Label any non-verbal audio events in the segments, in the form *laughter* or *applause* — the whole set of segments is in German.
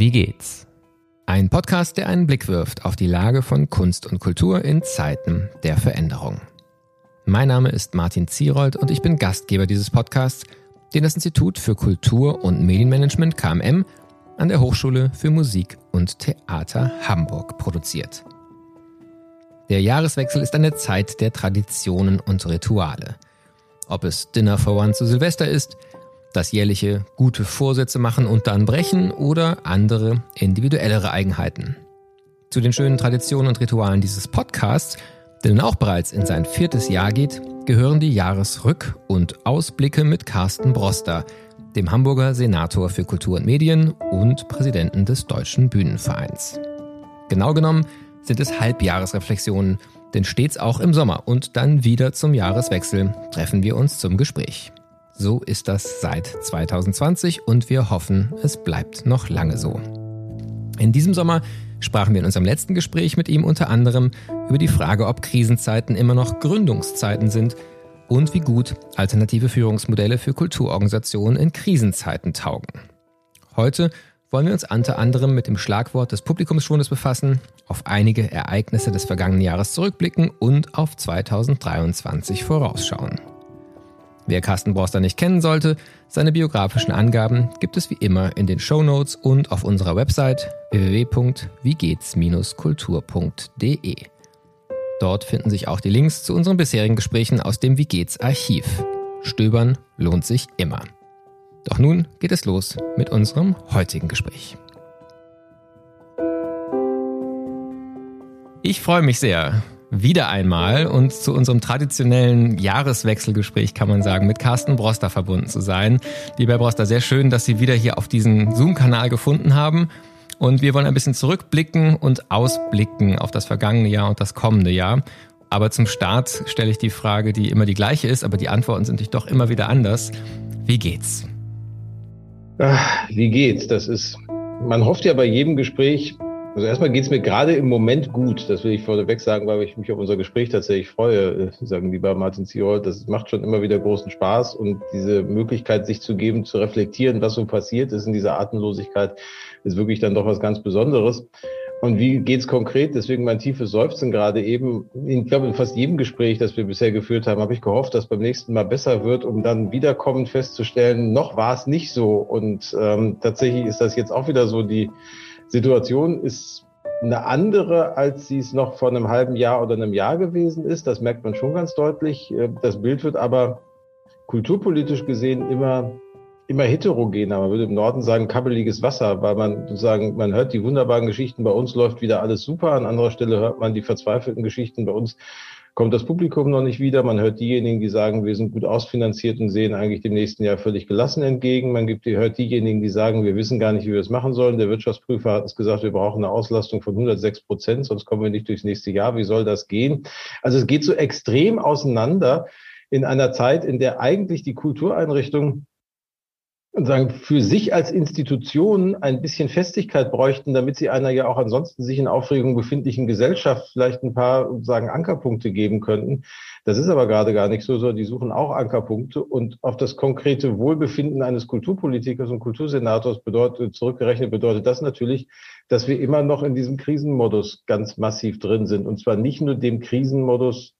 Wie geht's? Ein Podcast, der einen Blick wirft auf die Lage von Kunst und Kultur in Zeiten der Veränderung. Mein Name ist Martin Zierold und ich bin Gastgeber dieses Podcasts, den das Institut für Kultur und Medienmanagement KMM an der Hochschule für Musik und Theater Hamburg produziert. Der Jahreswechsel ist eine Zeit der Traditionen und Rituale. Ob es Dinner for One zu Silvester ist, das jährliche gute Vorsätze machen und dann brechen oder andere individuellere Eigenheiten. Zu den schönen Traditionen und Ritualen dieses Podcasts, der nun auch bereits in sein viertes Jahr geht, gehören die Jahresrück- und Ausblicke mit Carsten Broster, dem Hamburger Senator für Kultur und Medien und Präsidenten des Deutschen Bühnenvereins. Genau genommen sind es Halbjahresreflexionen, denn stets auch im Sommer und dann wieder zum Jahreswechsel treffen wir uns zum Gespräch. So ist das seit 2020 und wir hoffen, es bleibt noch lange so. In diesem Sommer sprachen wir in unserem letzten Gespräch mit ihm unter anderem über die Frage, ob Krisenzeiten immer noch Gründungszeiten sind und wie gut alternative Führungsmodelle für Kulturorganisationen in Krisenzeiten taugen. Heute wollen wir uns unter anderem mit dem Schlagwort des Publikumsschwundes befassen, auf einige Ereignisse des vergangenen Jahres zurückblicken und auf 2023 vorausschauen. Wer Carsten Borster nicht kennen sollte, seine biografischen Angaben gibt es wie immer in den Show Notes und auf unserer Website www.wiegehts-kultur.de. Dort finden sich auch die Links zu unseren bisherigen Gesprächen aus dem Wie geht's Archiv. Stöbern lohnt sich immer. Doch nun geht es los mit unserem heutigen Gespräch. Ich freue mich sehr, wieder einmal und zu unserem traditionellen Jahreswechselgespräch kann man sagen, mit Carsten Broster verbunden zu sein. Lieber Herr Broster, sehr schön, dass Sie wieder hier auf diesen Zoom-Kanal gefunden haben. Und wir wollen ein bisschen zurückblicken und ausblicken auf das vergangene Jahr und das kommende Jahr. Aber zum Start stelle ich die Frage, die immer die gleiche ist, aber die Antworten sind natürlich doch immer wieder anders. Wie geht's? Ach, wie geht's? Das ist, man hofft ja bei jedem Gespräch, also erstmal geht es mir gerade im Moment gut. Das will ich vorneweg sagen, weil ich mich auf unser Gespräch tatsächlich freue. Sagen lieber Martin Zierold, das macht schon immer wieder großen Spaß und diese Möglichkeit, sich zu geben, zu reflektieren, was so passiert ist in dieser Atemlosigkeit, ist wirklich dann doch was ganz Besonderes. Und wie geht's konkret? Deswegen mein tiefes Seufzen gerade eben. Ich glaube, in fast jedem Gespräch, das wir bisher geführt haben, habe ich gehofft, dass beim nächsten Mal besser wird, um dann wiederkommend festzustellen, noch war es nicht so. Und ähm, tatsächlich ist das jetzt auch wieder so die Situation ist eine andere, als sie es noch vor einem halben Jahr oder einem Jahr gewesen ist. Das merkt man schon ganz deutlich. Äh, das Bild wird aber kulturpolitisch gesehen immer immer heterogener. Man würde im Norden sagen, kabbeliges Wasser, weil man sozusagen, man hört die wunderbaren Geschichten, bei uns läuft wieder alles super, an anderer Stelle hört man die verzweifelten Geschichten, bei uns kommt das Publikum noch nicht wieder. Man hört diejenigen, die sagen, wir sind gut ausfinanziert und sehen eigentlich dem nächsten Jahr völlig gelassen entgegen. Man gibt, hört diejenigen, die sagen, wir wissen gar nicht, wie wir es machen sollen. Der Wirtschaftsprüfer hat uns gesagt, wir brauchen eine Auslastung von 106 Prozent, sonst kommen wir nicht durchs nächste Jahr. Wie soll das gehen? Also es geht so extrem auseinander in einer Zeit, in der eigentlich die Kultureinrichtungen sagen, für sich als Institution ein bisschen Festigkeit bräuchten, damit sie einer ja auch ansonsten sich in Aufregung befindlichen Gesellschaft vielleicht ein paar sagen Ankerpunkte geben könnten. Das ist aber gerade gar nicht so, sondern die suchen auch Ankerpunkte und auf das konkrete Wohlbefinden eines Kulturpolitikers und Kultursenators bedeutet, zurückgerechnet bedeutet das natürlich, dass wir immer noch in diesem Krisenmodus ganz massiv drin sind. Und zwar nicht nur dem Krisenmodus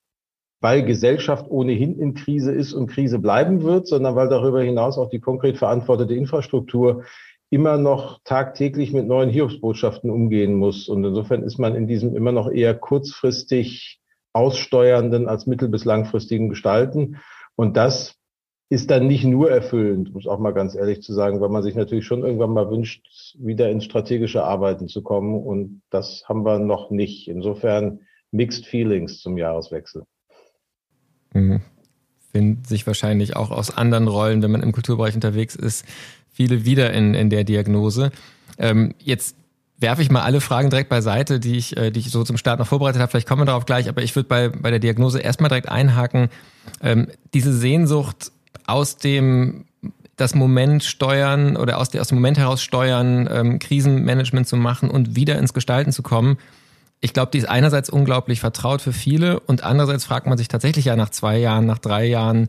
weil Gesellschaft ohnehin in Krise ist und Krise bleiben wird, sondern weil darüber hinaus auch die konkret verantwortete Infrastruktur immer noch tagtäglich mit neuen Hiobsbotschaften umgehen muss. Und insofern ist man in diesem immer noch eher kurzfristig aussteuernden als mittel- bis langfristigen Gestalten. Und das ist dann nicht nur erfüllend, muss auch mal ganz ehrlich zu sagen, weil man sich natürlich schon irgendwann mal wünscht, wieder ins strategische Arbeiten zu kommen. Und das haben wir noch nicht. Insofern mixed feelings zum Jahreswechsel. Mhm. Finden sich wahrscheinlich auch aus anderen Rollen, wenn man im Kulturbereich unterwegs ist, viele wieder in, in der Diagnose. Ähm, jetzt werfe ich mal alle Fragen direkt beiseite, die ich, äh, die ich so zum Start noch vorbereitet habe. Vielleicht kommen wir darauf gleich, aber ich würde bei, bei der Diagnose erstmal direkt einhaken. Ähm, diese Sehnsucht aus dem das Moment steuern oder aus, aus dem Moment heraus steuern, ähm, Krisenmanagement zu machen und wieder ins Gestalten zu kommen, ich glaube, die ist einerseits unglaublich vertraut für viele und andererseits fragt man sich tatsächlich ja nach zwei Jahren, nach drei Jahren,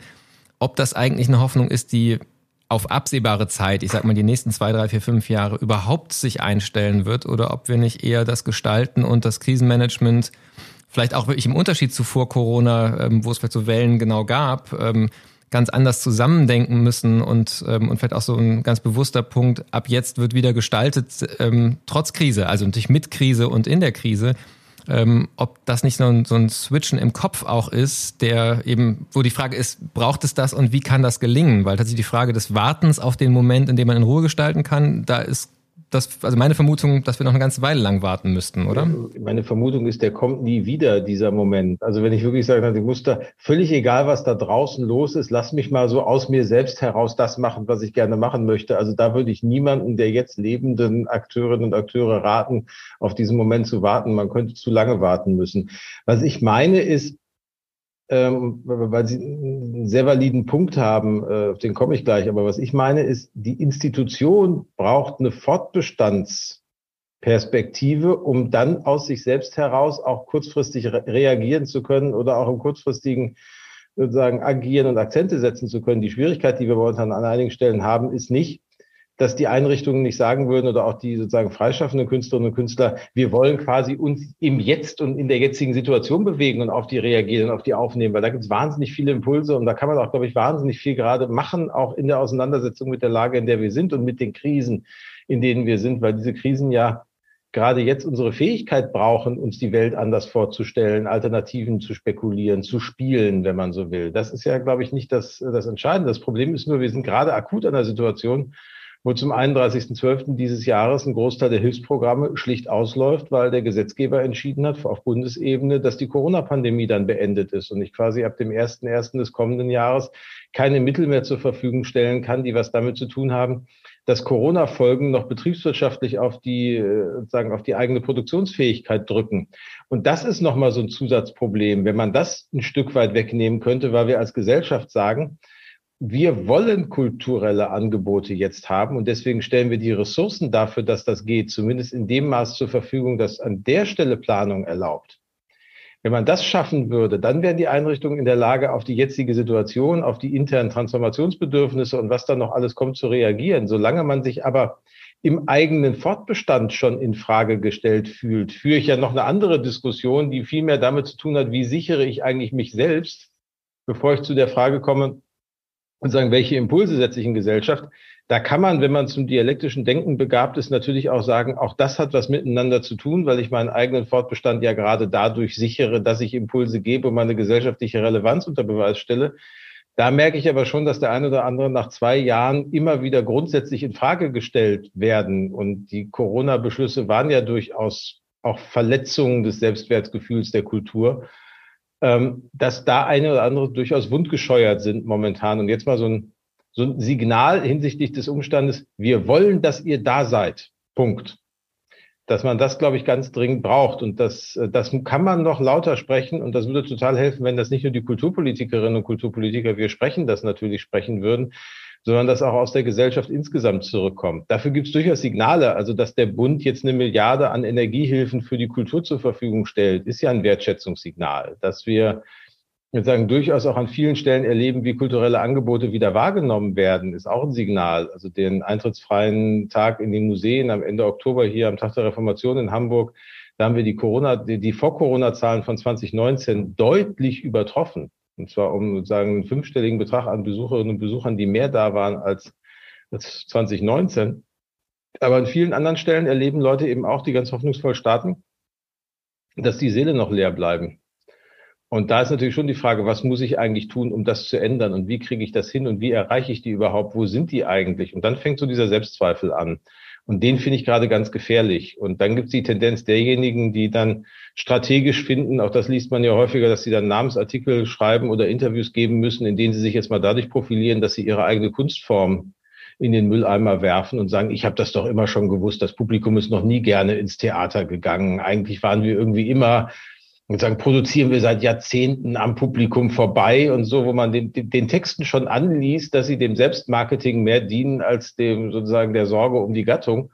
ob das eigentlich eine Hoffnung ist, die auf absehbare Zeit, ich sag mal die nächsten zwei, drei, vier, fünf Jahre überhaupt sich einstellen wird oder ob wir nicht eher das Gestalten und das Krisenmanagement vielleicht auch wirklich im Unterschied zu vor Corona, ähm, wo es vielleicht so Wellen genau gab, ähm, ganz anders zusammendenken müssen und, ähm, und vielleicht auch so ein ganz bewusster Punkt, ab jetzt wird wieder gestaltet, ähm, trotz Krise, also natürlich mit Krise und in der Krise, ähm, ob das nicht so ein, so ein Switchen im Kopf auch ist, der eben, wo die Frage ist, braucht es das und wie kann das gelingen? Weil tatsächlich die Frage des Wartens auf den Moment, in dem man in Ruhe gestalten kann, da ist das, also meine Vermutung, dass wir noch eine ganze Weile lang warten müssten, oder? Meine Vermutung ist, der kommt nie wieder, dieser Moment. Also wenn ich wirklich sage, ich muss da, völlig egal, was da draußen los ist, lass mich mal so aus mir selbst heraus das machen, was ich gerne machen möchte. Also da würde ich niemanden der jetzt lebenden Akteurinnen und Akteure raten, auf diesen Moment zu warten. Man könnte zu lange warten müssen. Was ich meine ist, ähm, weil Sie einen sehr validen Punkt haben, äh, auf den komme ich gleich. Aber was ich meine ist, die Institution braucht eine Fortbestandsperspektive, um dann aus sich selbst heraus auch kurzfristig re reagieren zu können oder auch im kurzfristigen sozusagen agieren und Akzente setzen zu können. Die Schwierigkeit, die wir uns an einigen Stellen haben, ist nicht, dass die Einrichtungen nicht sagen würden oder auch die sozusagen freischaffenden Künstlerinnen und Künstler, wir wollen quasi uns im Jetzt und in der jetzigen Situation bewegen und auf die reagieren und auf die aufnehmen, weil da gibt es wahnsinnig viele Impulse und da kann man auch, glaube ich, wahnsinnig viel gerade machen, auch in der Auseinandersetzung mit der Lage, in der wir sind und mit den Krisen, in denen wir sind, weil diese Krisen ja gerade jetzt unsere Fähigkeit brauchen, uns die Welt anders vorzustellen, Alternativen zu spekulieren, zu spielen, wenn man so will. Das ist ja, glaube ich, nicht das, das Entscheidende. Das Problem ist nur, wir sind gerade akut an der Situation, wo zum 31.12. dieses Jahres ein Großteil der Hilfsprogramme schlicht ausläuft, weil der Gesetzgeber entschieden hat auf Bundesebene, dass die Corona-Pandemie dann beendet ist und ich quasi ab dem 1.1. des kommenden Jahres keine Mittel mehr zur Verfügung stellen kann, die was damit zu tun haben, dass Corona-Folgen noch betriebswirtschaftlich auf die, äh, sagen, auf die eigene Produktionsfähigkeit drücken. Und das ist nochmal so ein Zusatzproblem. Wenn man das ein Stück weit wegnehmen könnte, weil wir als Gesellschaft sagen, wir wollen kulturelle Angebote jetzt haben und deswegen stellen wir die Ressourcen dafür, dass das geht, zumindest in dem Maß zur Verfügung, dass an der Stelle Planung erlaubt. Wenn man das schaffen würde, dann wären die Einrichtungen in der Lage, auf die jetzige Situation, auf die internen Transformationsbedürfnisse und was dann noch alles kommt, zu reagieren. Solange man sich aber im eigenen Fortbestand schon in Frage gestellt fühlt, führe ich ja noch eine andere Diskussion, die viel mehr damit zu tun hat, wie sichere ich eigentlich mich selbst, bevor ich zu der Frage komme, und sagen, welche Impulse setze ich in Gesellschaft. Da kann man, wenn man zum dialektischen Denken begabt ist, natürlich auch sagen, auch das hat was miteinander zu tun, weil ich meinen eigenen Fortbestand ja gerade dadurch sichere, dass ich Impulse gebe und meine gesellschaftliche Relevanz unter Beweis stelle. Da merke ich aber schon, dass der eine oder andere nach zwei Jahren immer wieder grundsätzlich in Frage gestellt werden. Und die Corona-Beschlüsse waren ja durchaus auch Verletzungen des Selbstwertgefühls der Kultur dass da eine oder andere durchaus wundgescheuert sind momentan. Und jetzt mal so ein, so ein Signal hinsichtlich des Umstandes, wir wollen, dass ihr da seid. Punkt. Dass man das, glaube ich, ganz dringend braucht. Und das, das kann man noch lauter sprechen. Und das würde total helfen, wenn das nicht nur die Kulturpolitikerinnen und Kulturpolitiker, wir sprechen das natürlich sprechen würden, sondern dass auch aus der Gesellschaft insgesamt zurückkommt. Dafür gibt es durchaus Signale. Also, dass der Bund jetzt eine Milliarde an Energiehilfen für die Kultur zur Verfügung stellt, ist ja ein Wertschätzungssignal. Dass wir jetzt sagen, durchaus auch an vielen Stellen erleben, wie kulturelle Angebote wieder wahrgenommen werden, ist auch ein Signal. Also den eintrittsfreien Tag in die Museen am Ende Oktober hier am Tag der Reformation in Hamburg, da haben wir die Corona, die, die Vor-Corona-Zahlen von 2019 deutlich übertroffen. Und zwar um sozusagen einen fünfstelligen Betrag an Besucherinnen und Besuchern, die mehr da waren als, als 2019. Aber an vielen anderen Stellen erleben Leute eben auch, die ganz hoffnungsvoll starten, dass die Seele noch leer bleiben. Und da ist natürlich schon die Frage, was muss ich eigentlich tun, um das zu ändern? Und wie kriege ich das hin? Und wie erreiche ich die überhaupt? Wo sind die eigentlich? Und dann fängt so dieser Selbstzweifel an. Und den finde ich gerade ganz gefährlich. Und dann gibt es die Tendenz derjenigen, die dann strategisch finden, auch das liest man ja häufiger, dass sie dann Namensartikel schreiben oder Interviews geben müssen, in denen sie sich jetzt mal dadurch profilieren, dass sie ihre eigene Kunstform in den Mülleimer werfen und sagen, ich habe das doch immer schon gewusst, das Publikum ist noch nie gerne ins Theater gegangen. Eigentlich waren wir irgendwie immer sagen, produzieren wir seit Jahrzehnten am Publikum vorbei und so, wo man den, den Texten schon anliest, dass sie dem Selbstmarketing mehr dienen als dem sozusagen der Sorge um die Gattung.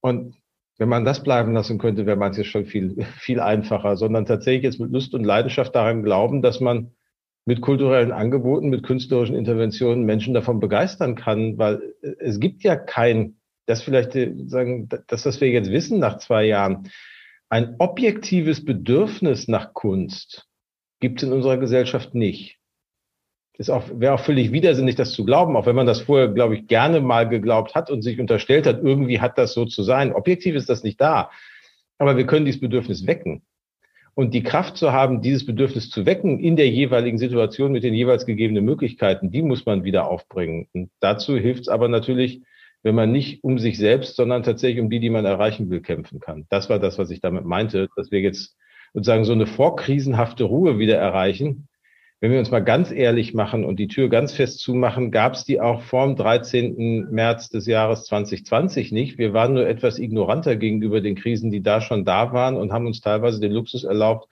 Und wenn man das bleiben lassen könnte, wäre man es schon viel, viel einfacher, sondern tatsächlich jetzt mit Lust und Leidenschaft daran glauben, dass man mit kulturellen Angeboten, mit künstlerischen Interventionen Menschen davon begeistern kann, weil es gibt ja kein, das vielleicht äh, sagen, das, was wir jetzt wissen nach zwei Jahren, ein objektives Bedürfnis nach Kunst gibt es in unserer Gesellschaft nicht. Ist auch, wäre auch völlig widersinnig, das zu glauben, auch wenn man das vorher, glaube ich, gerne mal geglaubt hat und sich unterstellt hat, irgendwie hat das so zu sein. Objektiv ist das nicht da. Aber wir können dieses Bedürfnis wecken. Und die Kraft zu haben, dieses Bedürfnis zu wecken in der jeweiligen Situation mit den jeweils gegebenen Möglichkeiten, die muss man wieder aufbringen. Und dazu hilft es aber natürlich, wenn man nicht um sich selbst, sondern tatsächlich um die, die man erreichen will, kämpfen kann. Das war das, was ich damit meinte, dass wir jetzt sozusagen so eine vorkrisenhafte Ruhe wieder erreichen. Wenn wir uns mal ganz ehrlich machen und die Tür ganz fest zumachen, gab es die auch vor dem 13. März des Jahres 2020 nicht. Wir waren nur etwas ignoranter gegenüber den Krisen, die da schon da waren und haben uns teilweise den Luxus erlaubt,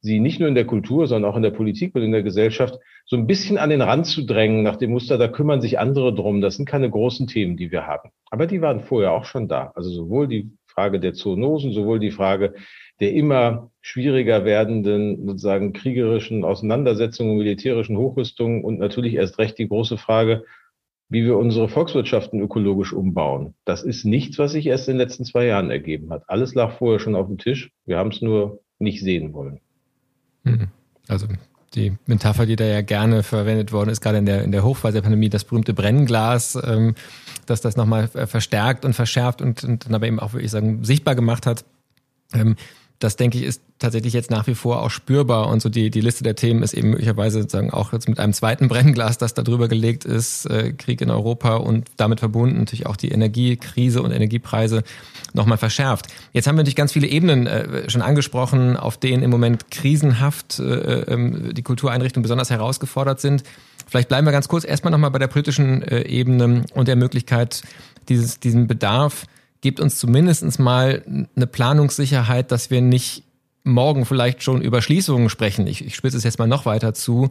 sie nicht nur in der Kultur, sondern auch in der Politik und in der Gesellschaft so ein bisschen an den Rand zu drängen nach dem Muster, da kümmern sich andere drum. Das sind keine großen Themen, die wir haben. Aber die waren vorher auch schon da. Also sowohl die Frage der Zoonosen, sowohl die Frage der immer schwieriger werdenden sozusagen kriegerischen Auseinandersetzungen, militärischen Hochrüstungen und natürlich erst recht die große Frage, wie wir unsere Volkswirtschaften ökologisch umbauen. Das ist nichts, was sich erst in den letzten zwei Jahren ergeben hat. Alles lag vorher schon auf dem Tisch. Wir haben es nur nicht sehen wollen. Mhm. Also die Metapher, die da ja gerne verwendet worden ist, gerade in der, in der Hochphase der Pandemie, das berühmte Brennglas, ähm, dass das nochmal verstärkt und verschärft und, und dann aber eben auch, würde ich sagen, sichtbar gemacht hat. Ähm, das denke ich ist tatsächlich jetzt nach wie vor auch spürbar und so die, die Liste der Themen ist eben möglicherweise sozusagen auch jetzt mit einem zweiten Brennglas, das da drüber gelegt ist, äh, Krieg in Europa und damit verbunden natürlich auch die Energiekrise und Energiepreise nochmal verschärft. Jetzt haben wir natürlich ganz viele Ebenen äh, schon angesprochen, auf denen im Moment krisenhaft äh, äh, die Kultureinrichtungen besonders herausgefordert sind. Vielleicht bleiben wir ganz kurz erstmal nochmal bei der politischen äh, Ebene und der Möglichkeit, dieses, diesen Bedarf gibt uns zumindest mal eine Planungssicherheit, dass wir nicht morgen vielleicht schon über Schließungen sprechen. Ich, ich spitze es jetzt mal noch weiter zu,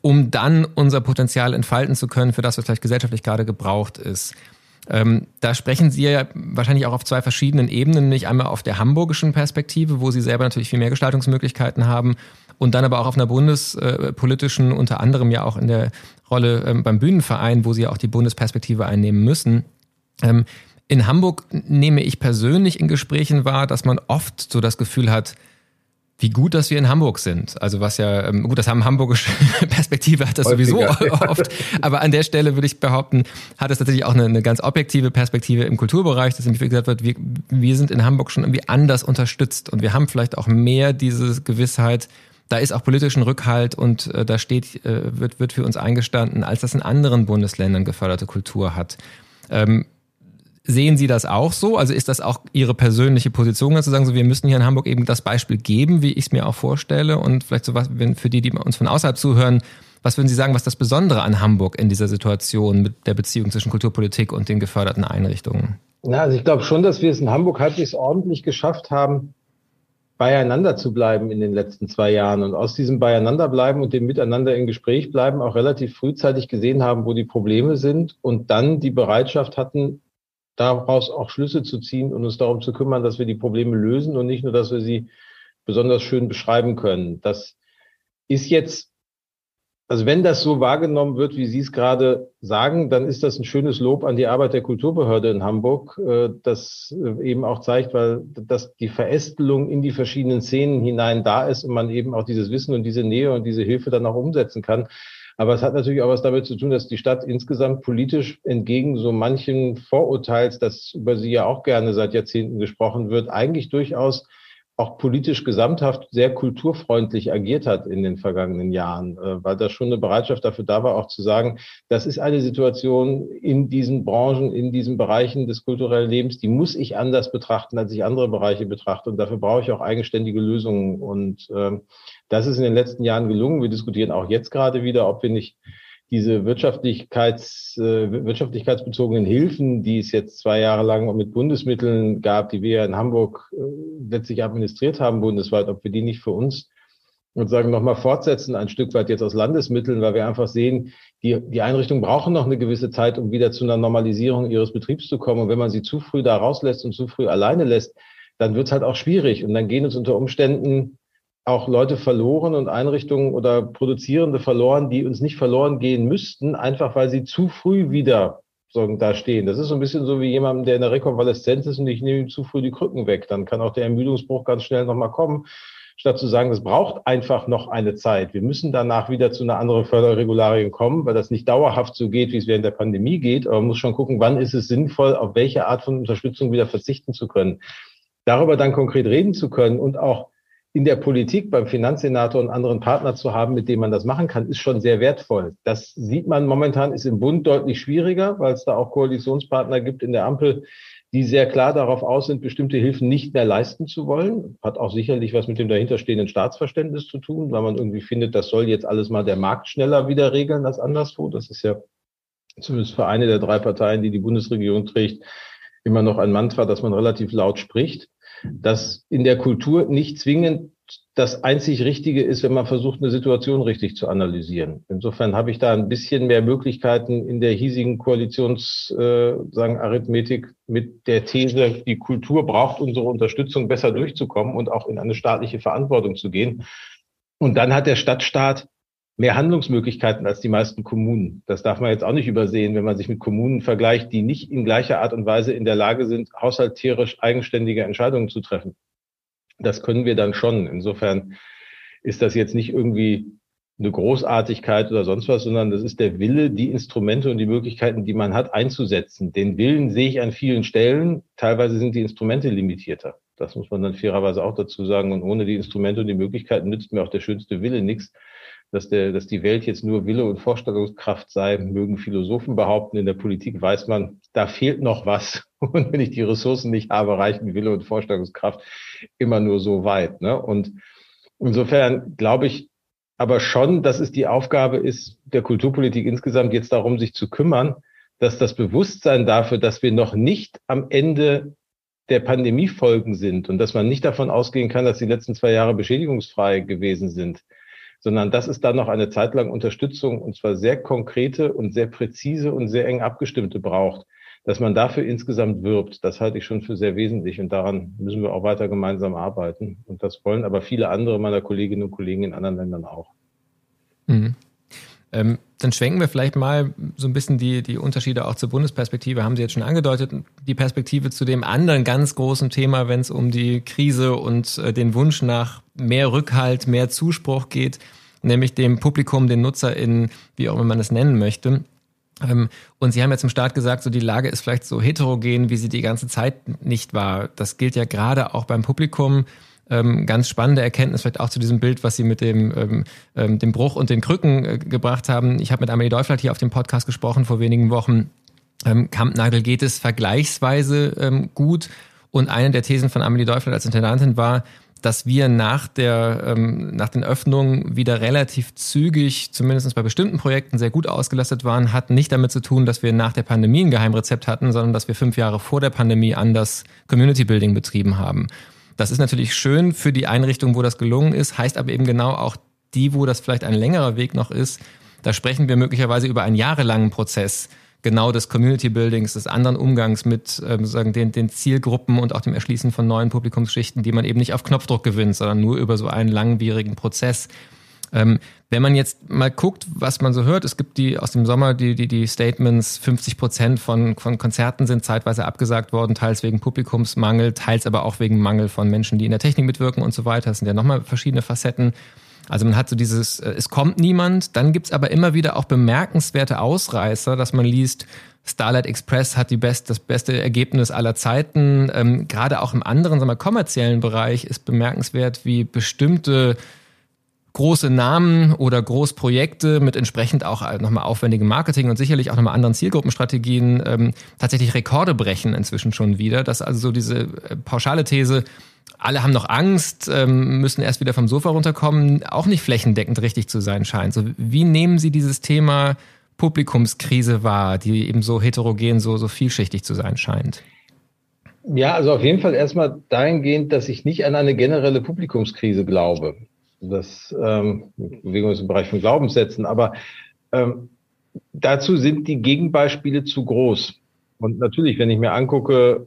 um dann unser Potenzial entfalten zu können, für das, was vielleicht gesellschaftlich gerade gebraucht ist. Ähm, da sprechen Sie ja wahrscheinlich auch auf zwei verschiedenen Ebenen, nicht einmal auf der hamburgischen Perspektive, wo Sie selber natürlich viel mehr Gestaltungsmöglichkeiten haben, und dann aber auch auf einer bundespolitischen, unter anderem ja auch in der Rolle ähm, beim Bühnenverein, wo Sie ja auch die Bundesperspektive einnehmen müssen. Ähm, in Hamburg nehme ich persönlich in Gesprächen wahr, dass man oft so das Gefühl hat, wie gut, dass wir in Hamburg sind. Also was ja, ähm, gut, das haben hamburgische *laughs* Perspektive hat das Häufiger. sowieso *laughs* oft. Aber an der Stelle würde ich behaupten, hat es tatsächlich auch eine, eine ganz objektive Perspektive im Kulturbereich, dass nämlich gesagt wird, wir, wir sind in Hamburg schon irgendwie anders unterstützt und wir haben vielleicht auch mehr diese Gewissheit, da ist auch politischen Rückhalt und äh, da steht, äh, wird, wird für uns eingestanden, als das in anderen Bundesländern geförderte Kultur hat. Ähm, Sehen Sie das auch so? Also ist das auch Ihre persönliche Position, zu sagen, so wir müssen hier in Hamburg eben das Beispiel geben, wie ich es mir auch vorstelle? Und vielleicht so was, wenn für die, die uns von außerhalb zuhören, was würden Sie sagen, was das Besondere an Hamburg in dieser Situation mit der Beziehung zwischen Kulturpolitik und den geförderten Einrichtungen? Na, also ich glaube schon, dass wir es in Hamburg halbwegs ordentlich geschafft haben, beieinander zu bleiben in den letzten zwei Jahren und aus diesem Beieinanderbleiben und dem Miteinander in Gespräch bleiben auch relativ frühzeitig gesehen haben, wo die Probleme sind und dann die Bereitschaft hatten, daraus auch Schlüsse zu ziehen und uns darum zu kümmern, dass wir die Probleme lösen und nicht nur, dass wir sie besonders schön beschreiben können. Das ist jetzt, also wenn das so wahrgenommen wird, wie Sie es gerade sagen, dann ist das ein schönes Lob an die Arbeit der Kulturbehörde in Hamburg, äh, das äh, eben auch zeigt, weil dass die Verästelung in die verschiedenen Szenen hinein da ist und man eben auch dieses Wissen und diese Nähe und diese Hilfe dann auch umsetzen kann. Aber es hat natürlich auch was damit zu tun, dass die Stadt insgesamt politisch entgegen so manchen Vorurteils, das über sie ja auch gerne seit Jahrzehnten gesprochen wird, eigentlich durchaus auch politisch gesamthaft sehr kulturfreundlich agiert hat in den vergangenen Jahren, äh, weil da schon eine Bereitschaft dafür da war, auch zu sagen, das ist eine Situation in diesen Branchen, in diesen Bereichen des kulturellen Lebens, die muss ich anders betrachten, als ich andere Bereiche betrachte. Und dafür brauche ich auch eigenständige Lösungen. Und ähm, das ist in den letzten Jahren gelungen. Wir diskutieren auch jetzt gerade wieder, ob wir nicht diese Wirtschaftlichkeits, äh, wirtschaftlichkeitsbezogenen Hilfen, die es jetzt zwei Jahre lang mit Bundesmitteln gab, die wir in Hamburg äh, letztlich administriert haben bundesweit, ob wir die nicht für uns und sagen nochmal fortsetzen, ein Stück weit jetzt aus Landesmitteln, weil wir einfach sehen, die, die Einrichtungen brauchen noch eine gewisse Zeit, um wieder zu einer Normalisierung ihres Betriebs zu kommen. Und wenn man sie zu früh da rauslässt und zu früh alleine lässt, dann wird es halt auch schwierig. Und dann gehen uns unter Umständen auch Leute verloren und Einrichtungen oder Produzierende verloren, die uns nicht verloren gehen müssten, einfach weil sie zu früh wieder sagen, da stehen. Das ist so ein bisschen so wie jemand, der in der Rekonvaleszenz ist und ich nehme ihm zu früh die Krücken weg. Dann kann auch der Ermüdungsbruch ganz schnell nochmal kommen statt zu sagen, es braucht einfach noch eine Zeit. Wir müssen danach wieder zu einer anderen Förderregularien kommen, weil das nicht dauerhaft so geht, wie es während der Pandemie geht. Aber man muss schon gucken, wann ist es sinnvoll, auf welche Art von Unterstützung wieder verzichten zu können. Darüber dann konkret reden zu können und auch in der Politik beim Finanzsenator und anderen Partner zu haben, mit denen man das machen kann, ist schon sehr wertvoll. Das sieht man momentan, ist im Bund deutlich schwieriger, weil es da auch Koalitionspartner gibt in der Ampel, die sehr klar darauf aus sind, bestimmte Hilfen nicht mehr leisten zu wollen. Hat auch sicherlich was mit dem dahinterstehenden Staatsverständnis zu tun, weil man irgendwie findet, das soll jetzt alles mal der Markt schneller wieder regeln als anderswo. Das ist ja zumindest für eine der drei Parteien, die die Bundesregierung trägt, immer noch ein Mantra, dass man relativ laut spricht. Dass in der Kultur nicht zwingend das einzig Richtige ist, wenn man versucht, eine Situation richtig zu analysieren. Insofern habe ich da ein bisschen mehr Möglichkeiten in der hiesigen Koalitions, äh, sagen, Arithmetik mit der These, die Kultur braucht unsere Unterstützung, besser durchzukommen und auch in eine staatliche Verantwortung zu gehen. Und dann hat der Stadtstaat mehr Handlungsmöglichkeiten als die meisten Kommunen. Das darf man jetzt auch nicht übersehen, wenn man sich mit Kommunen vergleicht, die nicht in gleicher Art und Weise in der Lage sind, haushalterisch eigenständige Entscheidungen zu treffen. Das können wir dann schon. Insofern ist das jetzt nicht irgendwie eine Großartigkeit oder sonst was, sondern das ist der Wille, die Instrumente und die Möglichkeiten, die man hat, einzusetzen. Den Willen sehe ich an vielen Stellen. Teilweise sind die Instrumente limitierter. Das muss man dann fairerweise auch dazu sagen. Und ohne die Instrumente und die Möglichkeiten nützt mir auch der schönste Wille nichts. Dass, der, dass die Welt jetzt nur Wille und Vorstellungskraft sei, mögen Philosophen behaupten. In der Politik weiß man, da fehlt noch was. *laughs* Und wenn ich die Ressourcen nicht habe, reichen Wille und Vorstellungskraft immer nur so weit. Ne? Und insofern glaube ich aber schon, dass es die Aufgabe ist, der Kulturpolitik insgesamt jetzt darum, sich zu kümmern, dass das Bewusstsein dafür, dass wir noch nicht am Ende der Pandemiefolgen sind und dass man nicht davon ausgehen kann, dass die letzten zwei Jahre beschädigungsfrei gewesen sind, sondern dass es da noch eine Zeit lang Unterstützung und zwar sehr konkrete und sehr präzise und sehr eng abgestimmte braucht dass man dafür insgesamt wirbt, das halte ich schon für sehr wesentlich und daran müssen wir auch weiter gemeinsam arbeiten. Und das wollen aber viele andere meiner Kolleginnen und Kollegen in anderen Ländern auch. Mhm. Ähm, dann schwenken wir vielleicht mal so ein bisschen die, die Unterschiede auch zur Bundesperspektive, haben Sie jetzt schon angedeutet, die Perspektive zu dem anderen ganz großen Thema, wenn es um die Krise und äh, den Wunsch nach mehr Rückhalt, mehr Zuspruch geht, nämlich dem Publikum, den NutzerInnen, wie auch immer man es nennen möchte. Ähm, und Sie haben ja zum Start gesagt, so die Lage ist vielleicht so heterogen, wie sie die ganze Zeit nicht war. Das gilt ja gerade auch beim Publikum. Ähm, ganz spannende Erkenntnis vielleicht auch zu diesem Bild, was Sie mit dem, ähm, ähm dem Bruch und den Krücken äh, gebracht haben. Ich habe mit Amelie Deuflat hier auf dem Podcast gesprochen vor wenigen Wochen. Ähm, Kampnagel geht es vergleichsweise ähm, gut. Und eine der Thesen von Amelie Deuflat als Intendantin war, dass wir nach der ähm, nach den Öffnungen wieder relativ zügig, zumindest bei bestimmten Projekten, sehr gut ausgelastet waren, hat nicht damit zu tun, dass wir nach der Pandemie ein Geheimrezept hatten, sondern dass wir fünf Jahre vor der Pandemie anders Community Building betrieben haben. Das ist natürlich schön für die Einrichtung, wo das gelungen ist, heißt aber eben genau auch die, wo das vielleicht ein längerer Weg noch ist. Da sprechen wir möglicherweise über einen jahrelangen Prozess, genau des Community Buildings, des anderen Umgangs mit ähm, sagen, den, den Zielgruppen und auch dem Erschließen von neuen Publikumsschichten, die man eben nicht auf Knopfdruck gewinnt, sondern nur über so einen langwierigen Prozess. Ähm, wenn man jetzt mal guckt, was man so hört, es gibt die aus dem Sommer die, die, die Statements, 50 Prozent von, von Konzerten sind zeitweise abgesagt worden, teils wegen Publikumsmangel, teils aber auch wegen Mangel von Menschen, die in der Technik mitwirken und so weiter. Das sind ja nochmal verschiedene Facetten. Also man hat so dieses, äh, es kommt niemand, dann gibt's aber immer wieder auch bemerkenswerte Ausreißer, dass man liest, Starlight Express hat die best, das beste Ergebnis aller Zeiten. Ähm, gerade auch im anderen, sagen wir, kommerziellen Bereich ist bemerkenswert, wie bestimmte große Namen oder Großprojekte mit entsprechend auch äh, nochmal aufwendigem Marketing und sicherlich auch nochmal anderen Zielgruppenstrategien ähm, tatsächlich Rekorde brechen inzwischen schon wieder. Dass also so diese äh, pauschale These, alle haben noch Angst, ähm, müssen erst wieder vom Sofa runterkommen, auch nicht flächendeckend richtig zu sein scheint. So, wie nehmen Sie dieses Thema Publikumskrise wahr, die eben so heterogen, so, so vielschichtig zu sein scheint? Ja, also auf jeden Fall erstmal dahingehend, dass ich nicht an eine generelle Publikumskrise glaube. Das ähm, bewegen wir uns im Bereich von Glaubenssätzen, aber ähm, dazu sind die Gegenbeispiele zu groß. Und natürlich, wenn ich mir angucke,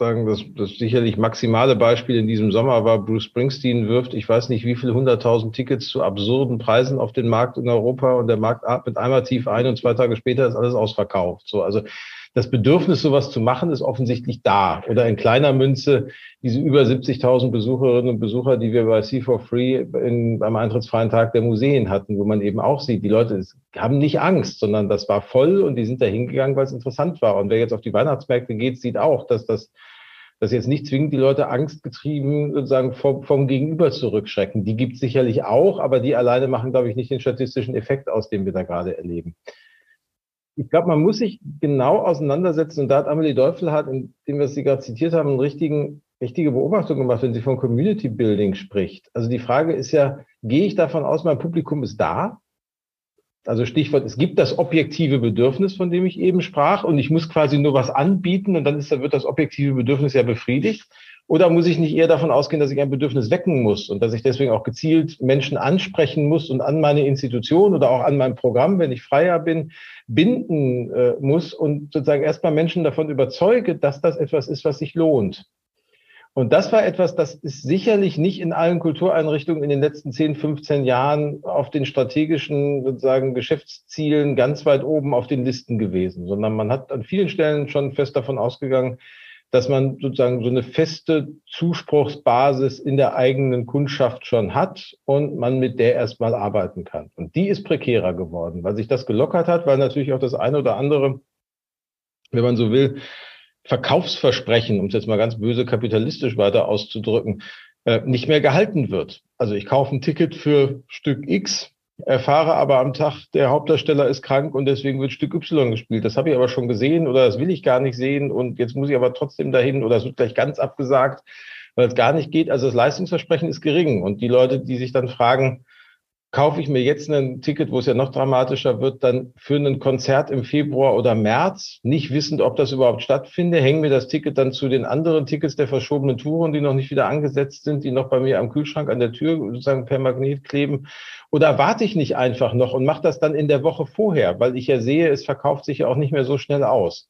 sagen, das, das sicherlich maximale Beispiel in diesem Sommer war, Bruce Springsteen wirft, ich weiß nicht wie viele hunderttausend Tickets zu absurden Preisen auf den Markt in Europa und der Markt atmet einmal tief ein und zwei Tage später ist alles ausverkauft. So, also das Bedürfnis, sowas zu machen, ist offensichtlich da. Oder in kleiner Münze diese über 70.000 Besucherinnen und Besucher, die wir bei C4Free in, beim eintrittsfreien Tag der Museen hatten, wo man eben auch sieht, die Leute haben nicht Angst, sondern das war voll und die sind da hingegangen, weil es interessant war. Und wer jetzt auf die Weihnachtsmärkte geht, sieht auch, dass das dass jetzt nicht zwingend die Leute angstgetrieben sozusagen vom, vom Gegenüber zurückschrecken. Die gibt es sicherlich auch, aber die alleine machen, glaube ich, nicht den statistischen Effekt aus, den wir da gerade erleben ich glaube, man muss sich genau auseinandersetzen und da hat Amelie Deufelhardt, indem wir Sie gerade zitiert haben, eine richtigen, richtige Beobachtung gemacht, wenn sie von Community Building spricht. Also die Frage ist ja, gehe ich davon aus, mein Publikum ist da? Also Stichwort, es gibt das objektive Bedürfnis, von dem ich eben sprach, und ich muss quasi nur was anbieten und dann ist, dann wird das objektive Bedürfnis ja befriedigt. Oder muss ich nicht eher davon ausgehen, dass ich ein Bedürfnis wecken muss und dass ich deswegen auch gezielt Menschen ansprechen muss und an meine Institution oder auch an mein Programm, wenn ich freier bin, binden äh, muss und sozusagen erstmal Menschen davon überzeuge, dass das etwas ist, was sich lohnt. Und das war etwas, das ist sicherlich nicht in allen Kultureinrichtungen in den letzten 10, 15 Jahren auf den strategischen sozusagen Geschäftszielen ganz weit oben auf den Listen gewesen, sondern man hat an vielen Stellen schon fest davon ausgegangen, dass man sozusagen so eine feste Zuspruchsbasis in der eigenen Kundschaft schon hat und man mit der erstmal arbeiten kann. Und die ist prekärer geworden, weil sich das gelockert hat, weil natürlich auch das eine oder andere, wenn man so will, Verkaufsversprechen, um es jetzt mal ganz böse kapitalistisch weiter auszudrücken, äh, nicht mehr gehalten wird. Also ich kaufe ein Ticket für Stück X, erfahre aber am Tag, der Hauptdarsteller ist krank und deswegen wird Stück Y gespielt. Das habe ich aber schon gesehen oder das will ich gar nicht sehen und jetzt muss ich aber trotzdem dahin oder es wird gleich ganz abgesagt, weil es gar nicht geht. Also das Leistungsversprechen ist gering und die Leute, die sich dann fragen, kaufe ich mir jetzt ein Ticket, wo es ja noch dramatischer wird, dann für ein Konzert im Februar oder März, nicht wissend, ob das überhaupt stattfindet, hängen mir das Ticket dann zu den anderen Tickets der verschobenen Touren, die noch nicht wieder angesetzt sind, die noch bei mir am Kühlschrank an der Tür sozusagen per Magnet kleben. Oder warte ich nicht einfach noch und mache das dann in der Woche vorher, weil ich ja sehe, es verkauft sich ja auch nicht mehr so schnell aus.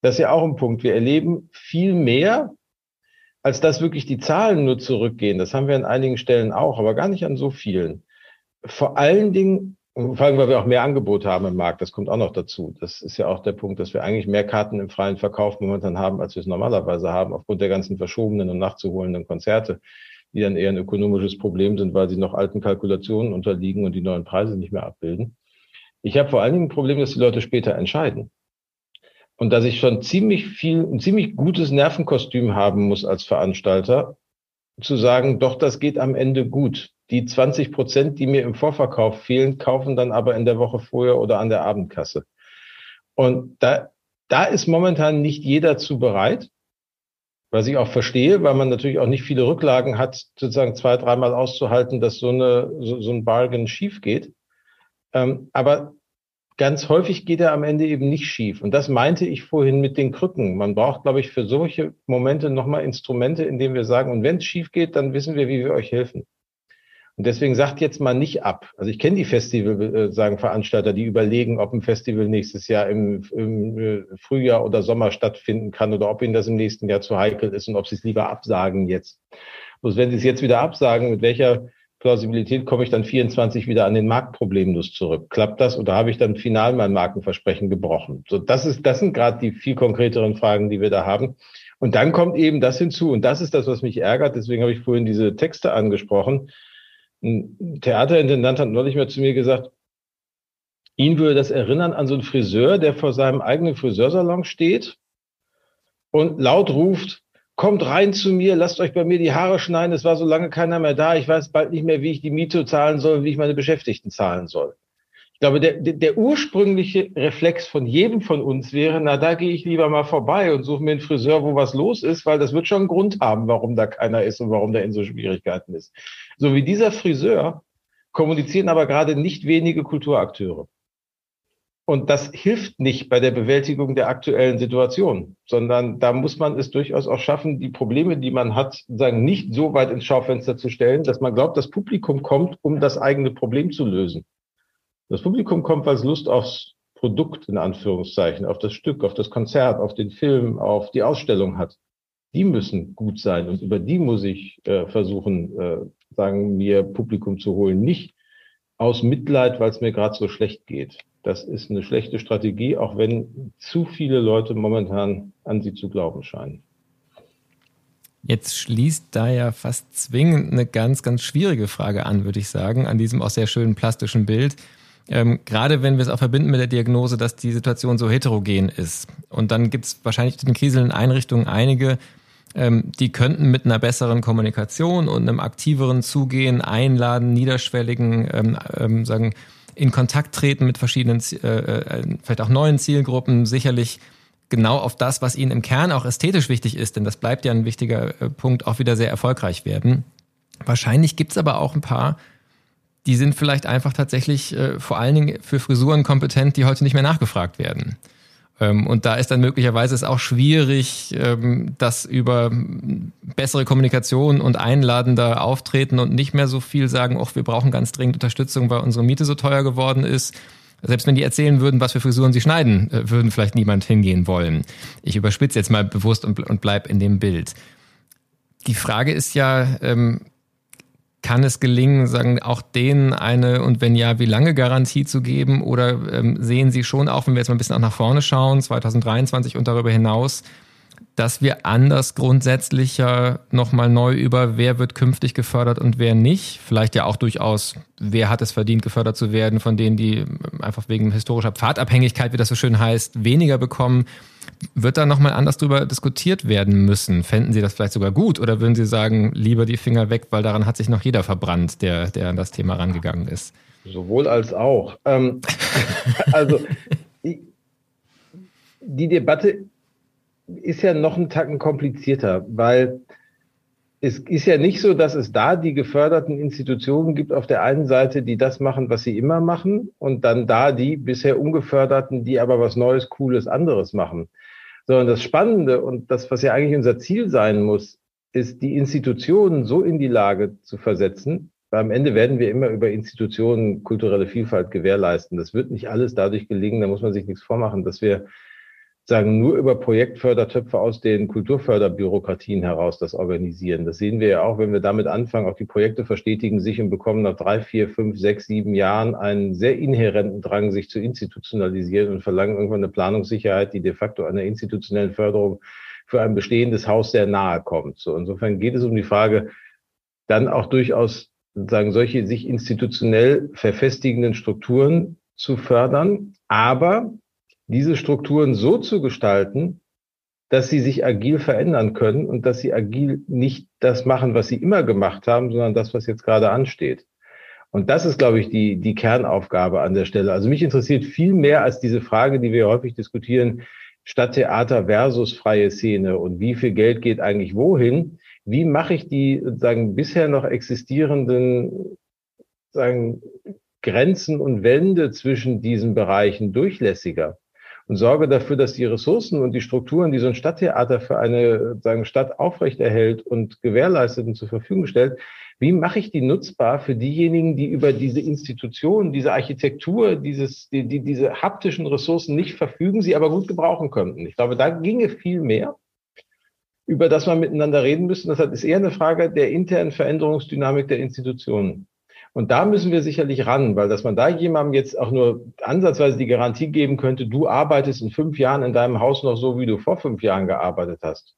Das ist ja auch ein Punkt. Wir erleben viel mehr, als dass wirklich die Zahlen nur zurückgehen. Das haben wir an einigen Stellen auch, aber gar nicht an so vielen vor allen Dingen, vor allem, weil wir auch mehr Angebot haben im Markt, das kommt auch noch dazu. Das ist ja auch der Punkt, dass wir eigentlich mehr Karten im freien Verkauf momentan haben, als wir es normalerweise haben, aufgrund der ganzen verschobenen und nachzuholenden Konzerte, die dann eher ein ökonomisches Problem sind, weil sie noch alten Kalkulationen unterliegen und die neuen Preise nicht mehr abbilden. Ich habe vor allen Dingen ein Problem, dass die Leute später entscheiden. Und dass ich schon ziemlich viel, ein ziemlich gutes Nervenkostüm haben muss als Veranstalter, zu sagen, doch, das geht am Ende gut. Die 20 Prozent, die mir im Vorverkauf fehlen, kaufen dann aber in der Woche vorher oder an der Abendkasse. Und da, da ist momentan nicht jeder zu bereit, was ich auch verstehe, weil man natürlich auch nicht viele Rücklagen hat, sozusagen zwei, dreimal auszuhalten, dass so, eine, so, so ein Bargain schief geht. Ähm, aber ganz häufig geht er am Ende eben nicht schief. Und das meinte ich vorhin mit den Krücken. Man braucht, glaube ich, für solche Momente nochmal Instrumente, indem wir sagen, und wenn es schief geht, dann wissen wir, wie wir euch helfen. Und deswegen sagt jetzt mal nicht ab. Also ich kenne die Festival, äh, sagen Veranstalter, die überlegen, ob ein Festival nächstes Jahr im, im äh, Frühjahr oder Sommer stattfinden kann oder ob ihnen das im nächsten Jahr zu heikel ist und ob sie es lieber absagen jetzt. Bloß wenn sie es jetzt wieder absagen, mit welcher Plausibilität komme ich dann 24 wieder an den Markt problemlos zurück? Klappt das oder habe ich dann final mein Markenversprechen gebrochen? So, das ist, das sind gerade die viel konkreteren Fragen, die wir da haben. Und dann kommt eben das hinzu. Und das ist das, was mich ärgert. Deswegen habe ich vorhin diese Texte angesprochen ein Theaterintendant hat neulich mal zu mir gesagt, ihn würde das erinnern an so einen Friseur, der vor seinem eigenen Friseursalon steht und laut ruft, kommt rein zu mir, lasst euch bei mir die Haare schneiden, es war so lange keiner mehr da, ich weiß bald nicht mehr, wie ich die Miete zahlen soll, wie ich meine Beschäftigten zahlen soll. Ich glaube, der, der, der ursprüngliche Reflex von jedem von uns wäre, na, da gehe ich lieber mal vorbei und suche mir einen Friseur, wo was los ist, weil das wird schon einen Grund haben, warum da keiner ist und warum der in so Schwierigkeiten ist. So wie dieser Friseur kommunizieren aber gerade nicht wenige Kulturakteure. Und das hilft nicht bei der Bewältigung der aktuellen Situation, sondern da muss man es durchaus auch schaffen, die Probleme, die man hat, sagen, nicht so weit ins Schaufenster zu stellen, dass man glaubt, das Publikum kommt, um das eigene Problem zu lösen. Das Publikum kommt, weil es Lust aufs Produkt in Anführungszeichen, auf das Stück, auf das Konzert, auf den Film, auf die Ausstellung hat. die müssen gut sein und über die muss ich äh, versuchen, äh, sagen mir Publikum zu holen. Nicht aus Mitleid, weil es mir gerade so schlecht geht. Das ist eine schlechte Strategie, auch wenn zu viele Leute momentan an sie zu glauben scheinen. Jetzt schließt da ja fast zwingend eine ganz, ganz schwierige Frage an, würde ich sagen, an diesem auch sehr schönen plastischen Bild. Ähm, gerade wenn wir es auch verbinden mit der Diagnose, dass die Situation so heterogen ist. Und dann gibt es wahrscheinlich in kriselnden Einrichtungen einige, ähm, die könnten mit einer besseren Kommunikation und einem aktiveren Zugehen einladen, niederschwelligen, ähm, ähm, sagen, in Kontakt treten mit verschiedenen, äh, äh, vielleicht auch neuen Zielgruppen, sicherlich genau auf das, was ihnen im Kern auch ästhetisch wichtig ist, denn das bleibt ja ein wichtiger äh, Punkt, auch wieder sehr erfolgreich werden. Wahrscheinlich gibt's aber auch ein paar, die sind vielleicht einfach tatsächlich äh, vor allen Dingen für Frisuren kompetent, die heute nicht mehr nachgefragt werden. Ähm, und da ist dann möglicherweise es auch schwierig, ähm, das über bessere Kommunikation und einladender Auftreten und nicht mehr so viel sagen, ach, wir brauchen ganz dringend Unterstützung, weil unsere Miete so teuer geworden ist. Selbst wenn die erzählen würden, was für Frisuren sie schneiden, äh, würden vielleicht niemand hingehen wollen. Ich überspitze jetzt mal bewusst und, und bleib in dem Bild. Die Frage ist ja, ähm, kann es gelingen, sagen auch denen eine und wenn ja, wie lange Garantie zu geben? Oder ähm, sehen Sie schon, auch wenn wir jetzt mal ein bisschen auch nach vorne schauen, 2023 und darüber hinaus, dass wir anders grundsätzlicher nochmal neu über, wer wird künftig gefördert und wer nicht. Vielleicht ja auch durchaus, wer hat es verdient, gefördert zu werden, von denen, die einfach wegen historischer Pfadabhängigkeit, wie das so schön heißt, weniger bekommen. Wird da nochmal anders drüber diskutiert werden müssen? Fänden Sie das vielleicht sogar gut oder würden Sie sagen, lieber die Finger weg, weil daran hat sich noch jeder verbrannt, der, der an das Thema rangegangen ist? Sowohl als auch. Ähm, *laughs* also die Debatte ist ja noch einen Tacken komplizierter, weil es ist ja nicht so, dass es da die geförderten Institutionen gibt auf der einen Seite, die das machen, was sie immer machen, und dann da die bisher ungeförderten, die aber was Neues, Cooles, anderes machen. Sondern das Spannende und das, was ja eigentlich unser Ziel sein muss, ist, die Institutionen so in die Lage zu versetzen. Weil am Ende werden wir immer über Institutionen kulturelle Vielfalt gewährleisten. Das wird nicht alles dadurch gelingen, da muss man sich nichts vormachen, dass wir sagen, nur über Projektfördertöpfe aus den Kulturförderbürokratien heraus das organisieren. Das sehen wir ja auch, wenn wir damit anfangen, auch die Projekte verstetigen sich und bekommen nach drei, vier, fünf, sechs, sieben Jahren einen sehr inhärenten Drang, sich zu institutionalisieren und verlangen irgendwann eine Planungssicherheit, die de facto einer institutionellen Förderung für ein bestehendes Haus sehr nahe kommt. So, insofern geht es um die Frage, dann auch durchaus sozusagen solche sich institutionell verfestigenden Strukturen zu fördern, aber diese Strukturen so zu gestalten, dass sie sich agil verändern können und dass sie agil nicht das machen, was sie immer gemacht haben, sondern das, was jetzt gerade ansteht. Und das ist, glaube ich, die, die Kernaufgabe an der Stelle. Also mich interessiert viel mehr als diese Frage, die wir häufig diskutieren, Stadttheater versus freie Szene und wie viel Geld geht eigentlich wohin? Wie mache ich die sagen bisher noch existierenden sagen Grenzen und Wände zwischen diesen Bereichen durchlässiger? Und sorge dafür, dass die Ressourcen und die Strukturen, die so ein Stadttheater für eine sagen, Stadt aufrechterhält und gewährleistet und zur Verfügung stellt, wie mache ich die nutzbar für diejenigen, die über diese Institutionen, diese Architektur, dieses, die, die, diese haptischen Ressourcen nicht verfügen, sie aber gut gebrauchen könnten? Ich glaube, da ginge viel mehr, über das wir miteinander reden müssen. Das ist eher eine Frage der internen Veränderungsdynamik der Institutionen. Und da müssen wir sicherlich ran, weil dass man da jemandem jetzt auch nur ansatzweise die Garantie geben könnte, du arbeitest in fünf Jahren in deinem Haus noch so, wie du vor fünf Jahren gearbeitet hast.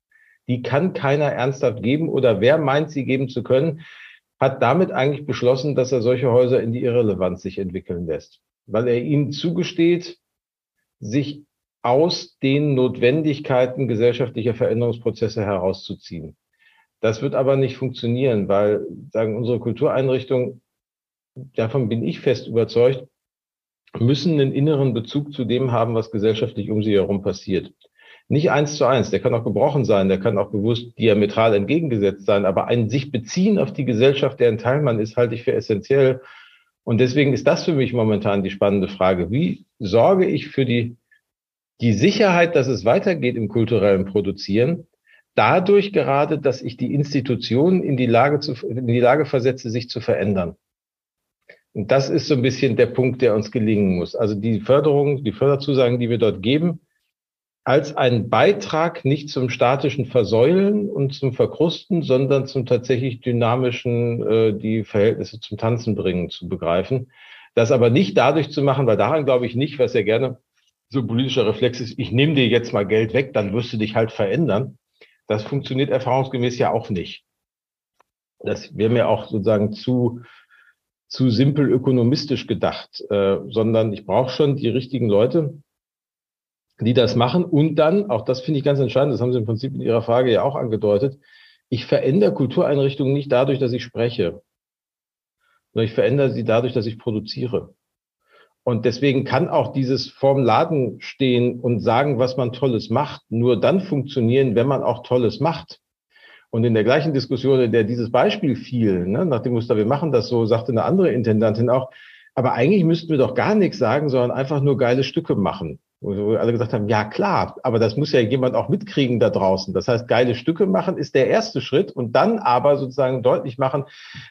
Die kann keiner ernsthaft geben oder wer meint, sie geben zu können, hat damit eigentlich beschlossen, dass er solche Häuser in die Irrelevanz sich entwickeln lässt, weil er ihnen zugesteht, sich aus den Notwendigkeiten gesellschaftlicher Veränderungsprozesse herauszuziehen. Das wird aber nicht funktionieren, weil sagen unsere Kultureinrichtungen davon bin ich fest überzeugt, müssen einen inneren Bezug zu dem haben, was gesellschaftlich um sie herum passiert. Nicht eins zu eins, der kann auch gebrochen sein, der kann auch bewusst diametral entgegengesetzt sein, aber ein sich beziehen auf die Gesellschaft, deren Teil man ist, halte ich für essentiell. Und deswegen ist das für mich momentan die spannende Frage. Wie sorge ich für die, die Sicherheit, dass es weitergeht im kulturellen Produzieren? Dadurch gerade, dass ich die Institutionen in die Lage, zu, in die Lage versetze, sich zu verändern. Und das ist so ein bisschen der Punkt, der uns gelingen muss. Also die Förderung, die Förderzusagen, die wir dort geben, als ein Beitrag nicht zum statischen Versäulen und zum Verkrusten, sondern zum tatsächlich dynamischen, äh, die Verhältnisse zum Tanzen bringen, zu begreifen. Das aber nicht dadurch zu machen, weil daran glaube ich nicht, was ja gerne so politischer Reflex ist, ich nehme dir jetzt mal Geld weg, dann wirst du dich halt verändern. Das funktioniert erfahrungsgemäß ja auch nicht. Das wäre mir auch sozusagen zu, zu simpel ökonomistisch gedacht, äh, sondern ich brauche schon die richtigen Leute, die das machen. Und dann, auch das finde ich ganz entscheidend, das haben Sie im Prinzip in Ihrer Frage ja auch angedeutet, ich verändere Kultureinrichtungen nicht dadurch, dass ich spreche, sondern ich verändere sie dadurch, dass ich produziere. Und deswegen kann auch dieses vorm Laden stehen und sagen, was man Tolles macht, nur dann funktionieren, wenn man auch Tolles macht. Und in der gleichen Diskussion, in der dieses Beispiel fiel, ne, nach dem Muster, wir machen das so, sagte eine andere Intendantin auch, aber eigentlich müssten wir doch gar nichts sagen, sondern einfach nur geile Stücke machen. Wo wir alle gesagt haben, ja klar, aber das muss ja jemand auch mitkriegen da draußen. Das heißt, geile Stücke machen ist der erste Schritt und dann aber sozusagen deutlich machen,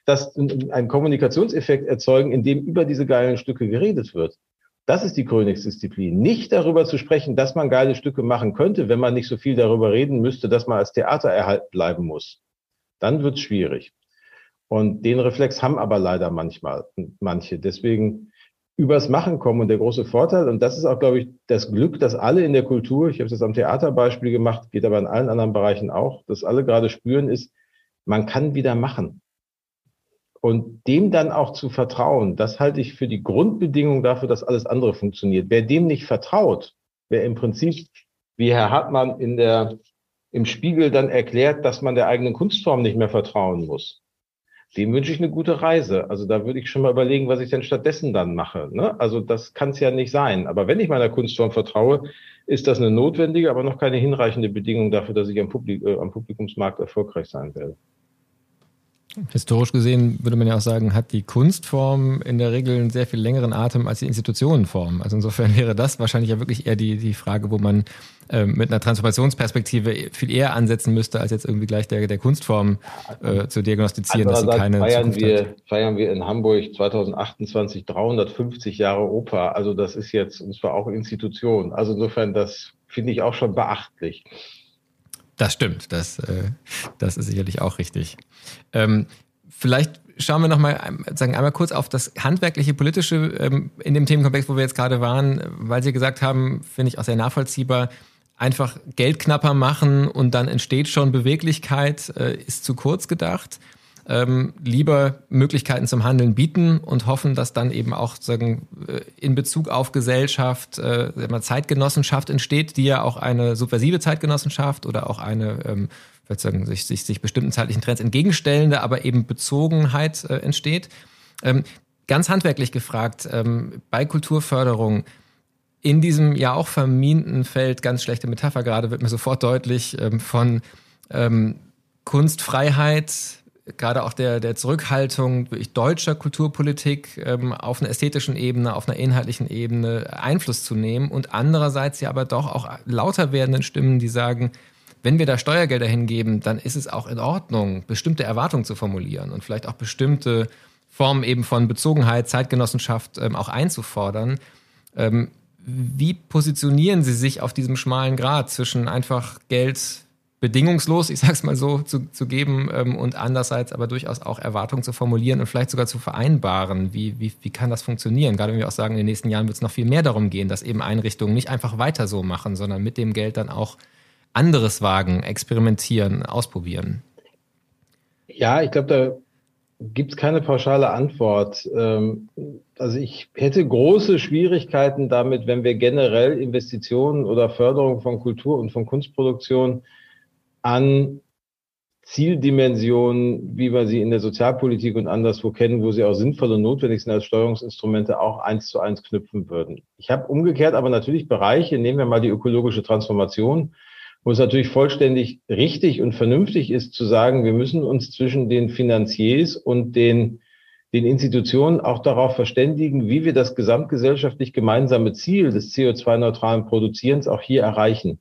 dass ein Kommunikationseffekt erzeugen, in dem über diese geilen Stücke geredet wird. Das ist die Königsdisziplin. Nicht darüber zu sprechen, dass man geile Stücke machen könnte, wenn man nicht so viel darüber reden müsste, dass man als Theater erhalten bleiben muss. Dann wird es schwierig. Und den Reflex haben aber leider manchmal manche. Deswegen übers Machen kommen. Und der große Vorteil, und das ist auch, glaube ich, das Glück, dass alle in der Kultur, ich habe es am Theaterbeispiel gemacht, geht aber in allen anderen Bereichen auch, dass alle gerade spüren, ist, man kann wieder machen. Und dem dann auch zu vertrauen, das halte ich für die Grundbedingung dafür, dass alles andere funktioniert. Wer dem nicht vertraut, wer im Prinzip, wie Herr Hartmann in der, im Spiegel dann erklärt, dass man der eigenen Kunstform nicht mehr vertrauen muss, dem wünsche ich eine gute Reise. Also da würde ich schon mal überlegen, was ich denn stattdessen dann mache. Ne? Also das kann es ja nicht sein. Aber wenn ich meiner Kunstform vertraue, ist das eine notwendige, aber noch keine hinreichende Bedingung dafür, dass ich am, Publik äh, am Publikumsmarkt erfolgreich sein werde. Historisch gesehen würde man ja auch sagen, hat die Kunstform in der Regel einen sehr viel längeren Atem als die Institutionenform. Also insofern wäre das wahrscheinlich ja wirklich eher die, die Frage, wo man äh, mit einer Transformationsperspektive viel eher ansetzen müsste, als jetzt irgendwie gleich der, der Kunstform äh, zu diagnostizieren, dass sie keine feiern Zukunft wir, hat. Feiern wir in Hamburg 2028 350 Jahre Oper. Also das ist jetzt, und zwar auch Institution. Also insofern, das finde ich auch schon beachtlich. Das stimmt, das, äh, das ist sicherlich auch richtig. Ähm, vielleicht schauen wir nochmal sagen einmal kurz auf das handwerkliche, politische ähm, in dem Themenkomplex, wo wir jetzt gerade waren, weil Sie gesagt haben, finde ich auch sehr nachvollziehbar, einfach Geld knapper machen und dann entsteht schon Beweglichkeit, äh, ist zu kurz gedacht ähm, lieber Möglichkeiten zum Handeln bieten und hoffen, dass dann eben auch sagen, äh, in Bezug auf Gesellschaft äh, Zeitgenossenschaft entsteht, die ja auch eine subversive Zeitgenossenschaft oder auch eine ähm, sagen, sich, sich, sich bestimmten zeitlichen Trends entgegenstellende, aber eben Bezogenheit äh, entsteht. Ähm, ganz handwerklich gefragt, ähm, bei Kulturförderung, in diesem ja auch verminten Feld, ganz schlechte Metapher gerade, wird mir sofort deutlich ähm, von ähm, Kunstfreiheit, gerade auch der, der Zurückhaltung deutscher Kulturpolitik ähm, auf einer ästhetischen Ebene, auf einer inhaltlichen Ebene Einfluss zu nehmen und andererseits ja aber doch auch lauter werdenden Stimmen, die sagen, wenn wir da Steuergelder hingeben, dann ist es auch in Ordnung, bestimmte Erwartungen zu formulieren und vielleicht auch bestimmte Formen eben von Bezogenheit, Zeitgenossenschaft ähm, auch einzufordern. Ähm, wie positionieren Sie sich auf diesem schmalen Grad zwischen einfach Geld bedingungslos, ich sag's mal so, zu, zu geben ähm, und andererseits aber durchaus auch Erwartungen zu formulieren und vielleicht sogar zu vereinbaren. Wie, wie, wie kann das funktionieren? Gerade wenn wir auch sagen, in den nächsten Jahren wird es noch viel mehr darum gehen, dass eben Einrichtungen nicht einfach weiter so machen, sondern mit dem Geld dann auch anderes wagen, experimentieren, ausprobieren. Ja, ich glaube, da gibt es keine pauschale Antwort. Ähm, also ich hätte große Schwierigkeiten damit, wenn wir generell Investitionen oder Förderung von Kultur und von Kunstproduktion an Zieldimensionen, wie wir sie in der Sozialpolitik und anderswo kennen, wo sie auch sinnvoll und notwendig sind als Steuerungsinstrumente, auch eins zu eins knüpfen würden. Ich habe umgekehrt aber natürlich Bereiche, nehmen wir mal die ökologische Transformation, wo es natürlich vollständig richtig und vernünftig ist zu sagen, wir müssen uns zwischen den Finanziers und den, den Institutionen auch darauf verständigen, wie wir das gesamtgesellschaftlich gemeinsame Ziel des CO2-neutralen Produzierens auch hier erreichen.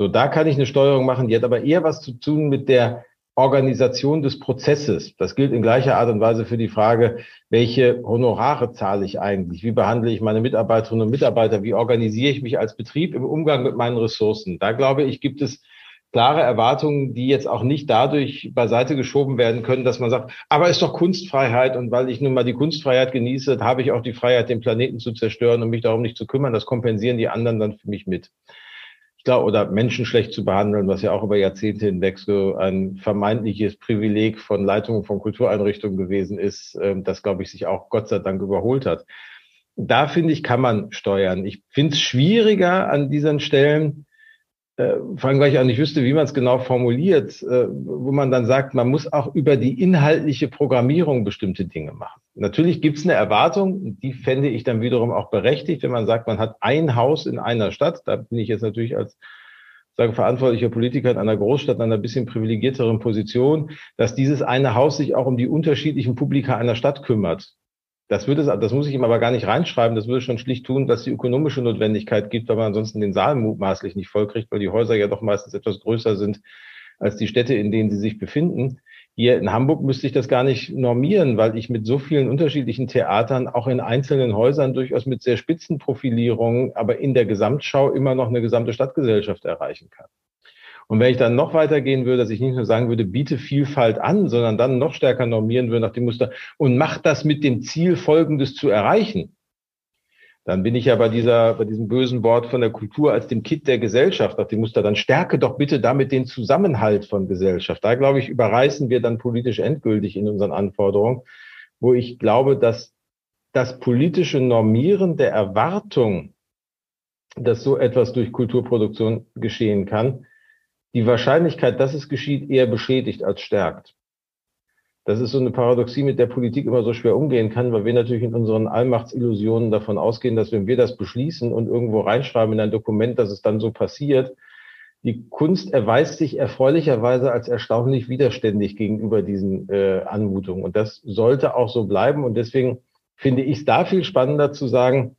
So, da kann ich eine Steuerung machen, die hat aber eher was zu tun mit der Organisation des Prozesses. Das gilt in gleicher Art und Weise für die Frage, welche Honorare zahle ich eigentlich? Wie behandle ich meine Mitarbeiterinnen und Mitarbeiter? Wie organisiere ich mich als Betrieb im Umgang mit meinen Ressourcen? Da glaube ich, gibt es klare Erwartungen, die jetzt auch nicht dadurch beiseite geschoben werden können, dass man sagt, aber ist doch Kunstfreiheit und weil ich nun mal die Kunstfreiheit genieße, habe ich auch die Freiheit, den Planeten zu zerstören und mich darum nicht zu kümmern. Das kompensieren die anderen dann für mich mit. Ich glaube, oder Menschen schlecht zu behandeln, was ja auch über Jahrzehnte hinweg so ein vermeintliches Privileg von Leitungen von Kultureinrichtungen gewesen ist, ähm, das, glaube ich, sich auch Gott sei Dank überholt hat. Da finde ich, kann man steuern. Ich finde es schwieriger an diesen Stellen, äh, vor allem, weil ich wüsste, wie man es genau formuliert, äh, wo man dann sagt, man muss auch über die inhaltliche Programmierung bestimmte Dinge machen. Natürlich gibt es eine Erwartung, die fände ich dann wiederum auch berechtigt, wenn man sagt, man hat ein Haus in einer Stadt. Da bin ich jetzt natürlich als sagen, verantwortlicher Politiker in einer Großstadt in einer bisschen privilegierteren Position, dass dieses eine Haus sich auch um die unterschiedlichen Publika einer Stadt kümmert. Das würde, das muss ich ihm aber gar nicht reinschreiben. Das würde schon schlicht tun, dass die ökonomische Notwendigkeit gibt, weil man ansonsten den Saal mutmaßlich nicht vollkriegt, weil die Häuser ja doch meistens etwas größer sind als die Städte, in denen sie sich befinden. Hier in Hamburg müsste ich das gar nicht normieren, weil ich mit so vielen unterschiedlichen Theatern auch in einzelnen Häusern durchaus mit sehr spitzen Profilierungen, aber in der Gesamtschau immer noch eine gesamte Stadtgesellschaft erreichen kann. Und wenn ich dann noch weitergehen würde, dass ich nicht nur sagen würde, biete Vielfalt an, sondern dann noch stärker normieren würde nach dem Muster und mach das mit dem Ziel, Folgendes zu erreichen, dann bin ich ja bei dieser, bei diesem bösen Wort von der Kultur als dem Kit der Gesellschaft nach dem Muster, dann stärke doch bitte damit den Zusammenhalt von Gesellschaft. Da glaube ich, überreißen wir dann politisch endgültig in unseren Anforderungen, wo ich glaube, dass das politische Normieren der Erwartung, dass so etwas durch Kulturproduktion geschehen kann, die Wahrscheinlichkeit, dass es geschieht, eher beschädigt als stärkt. Das ist so eine Paradoxie, mit der Politik immer so schwer umgehen kann, weil wir natürlich in unseren Allmachtsillusionen davon ausgehen, dass wenn wir das beschließen und irgendwo reinschreiben in ein Dokument, dass es dann so passiert, die Kunst erweist sich erfreulicherweise als erstaunlich widerständig gegenüber diesen äh, Anmutungen. Und das sollte auch so bleiben. Und deswegen finde ich es da viel spannender zu sagen,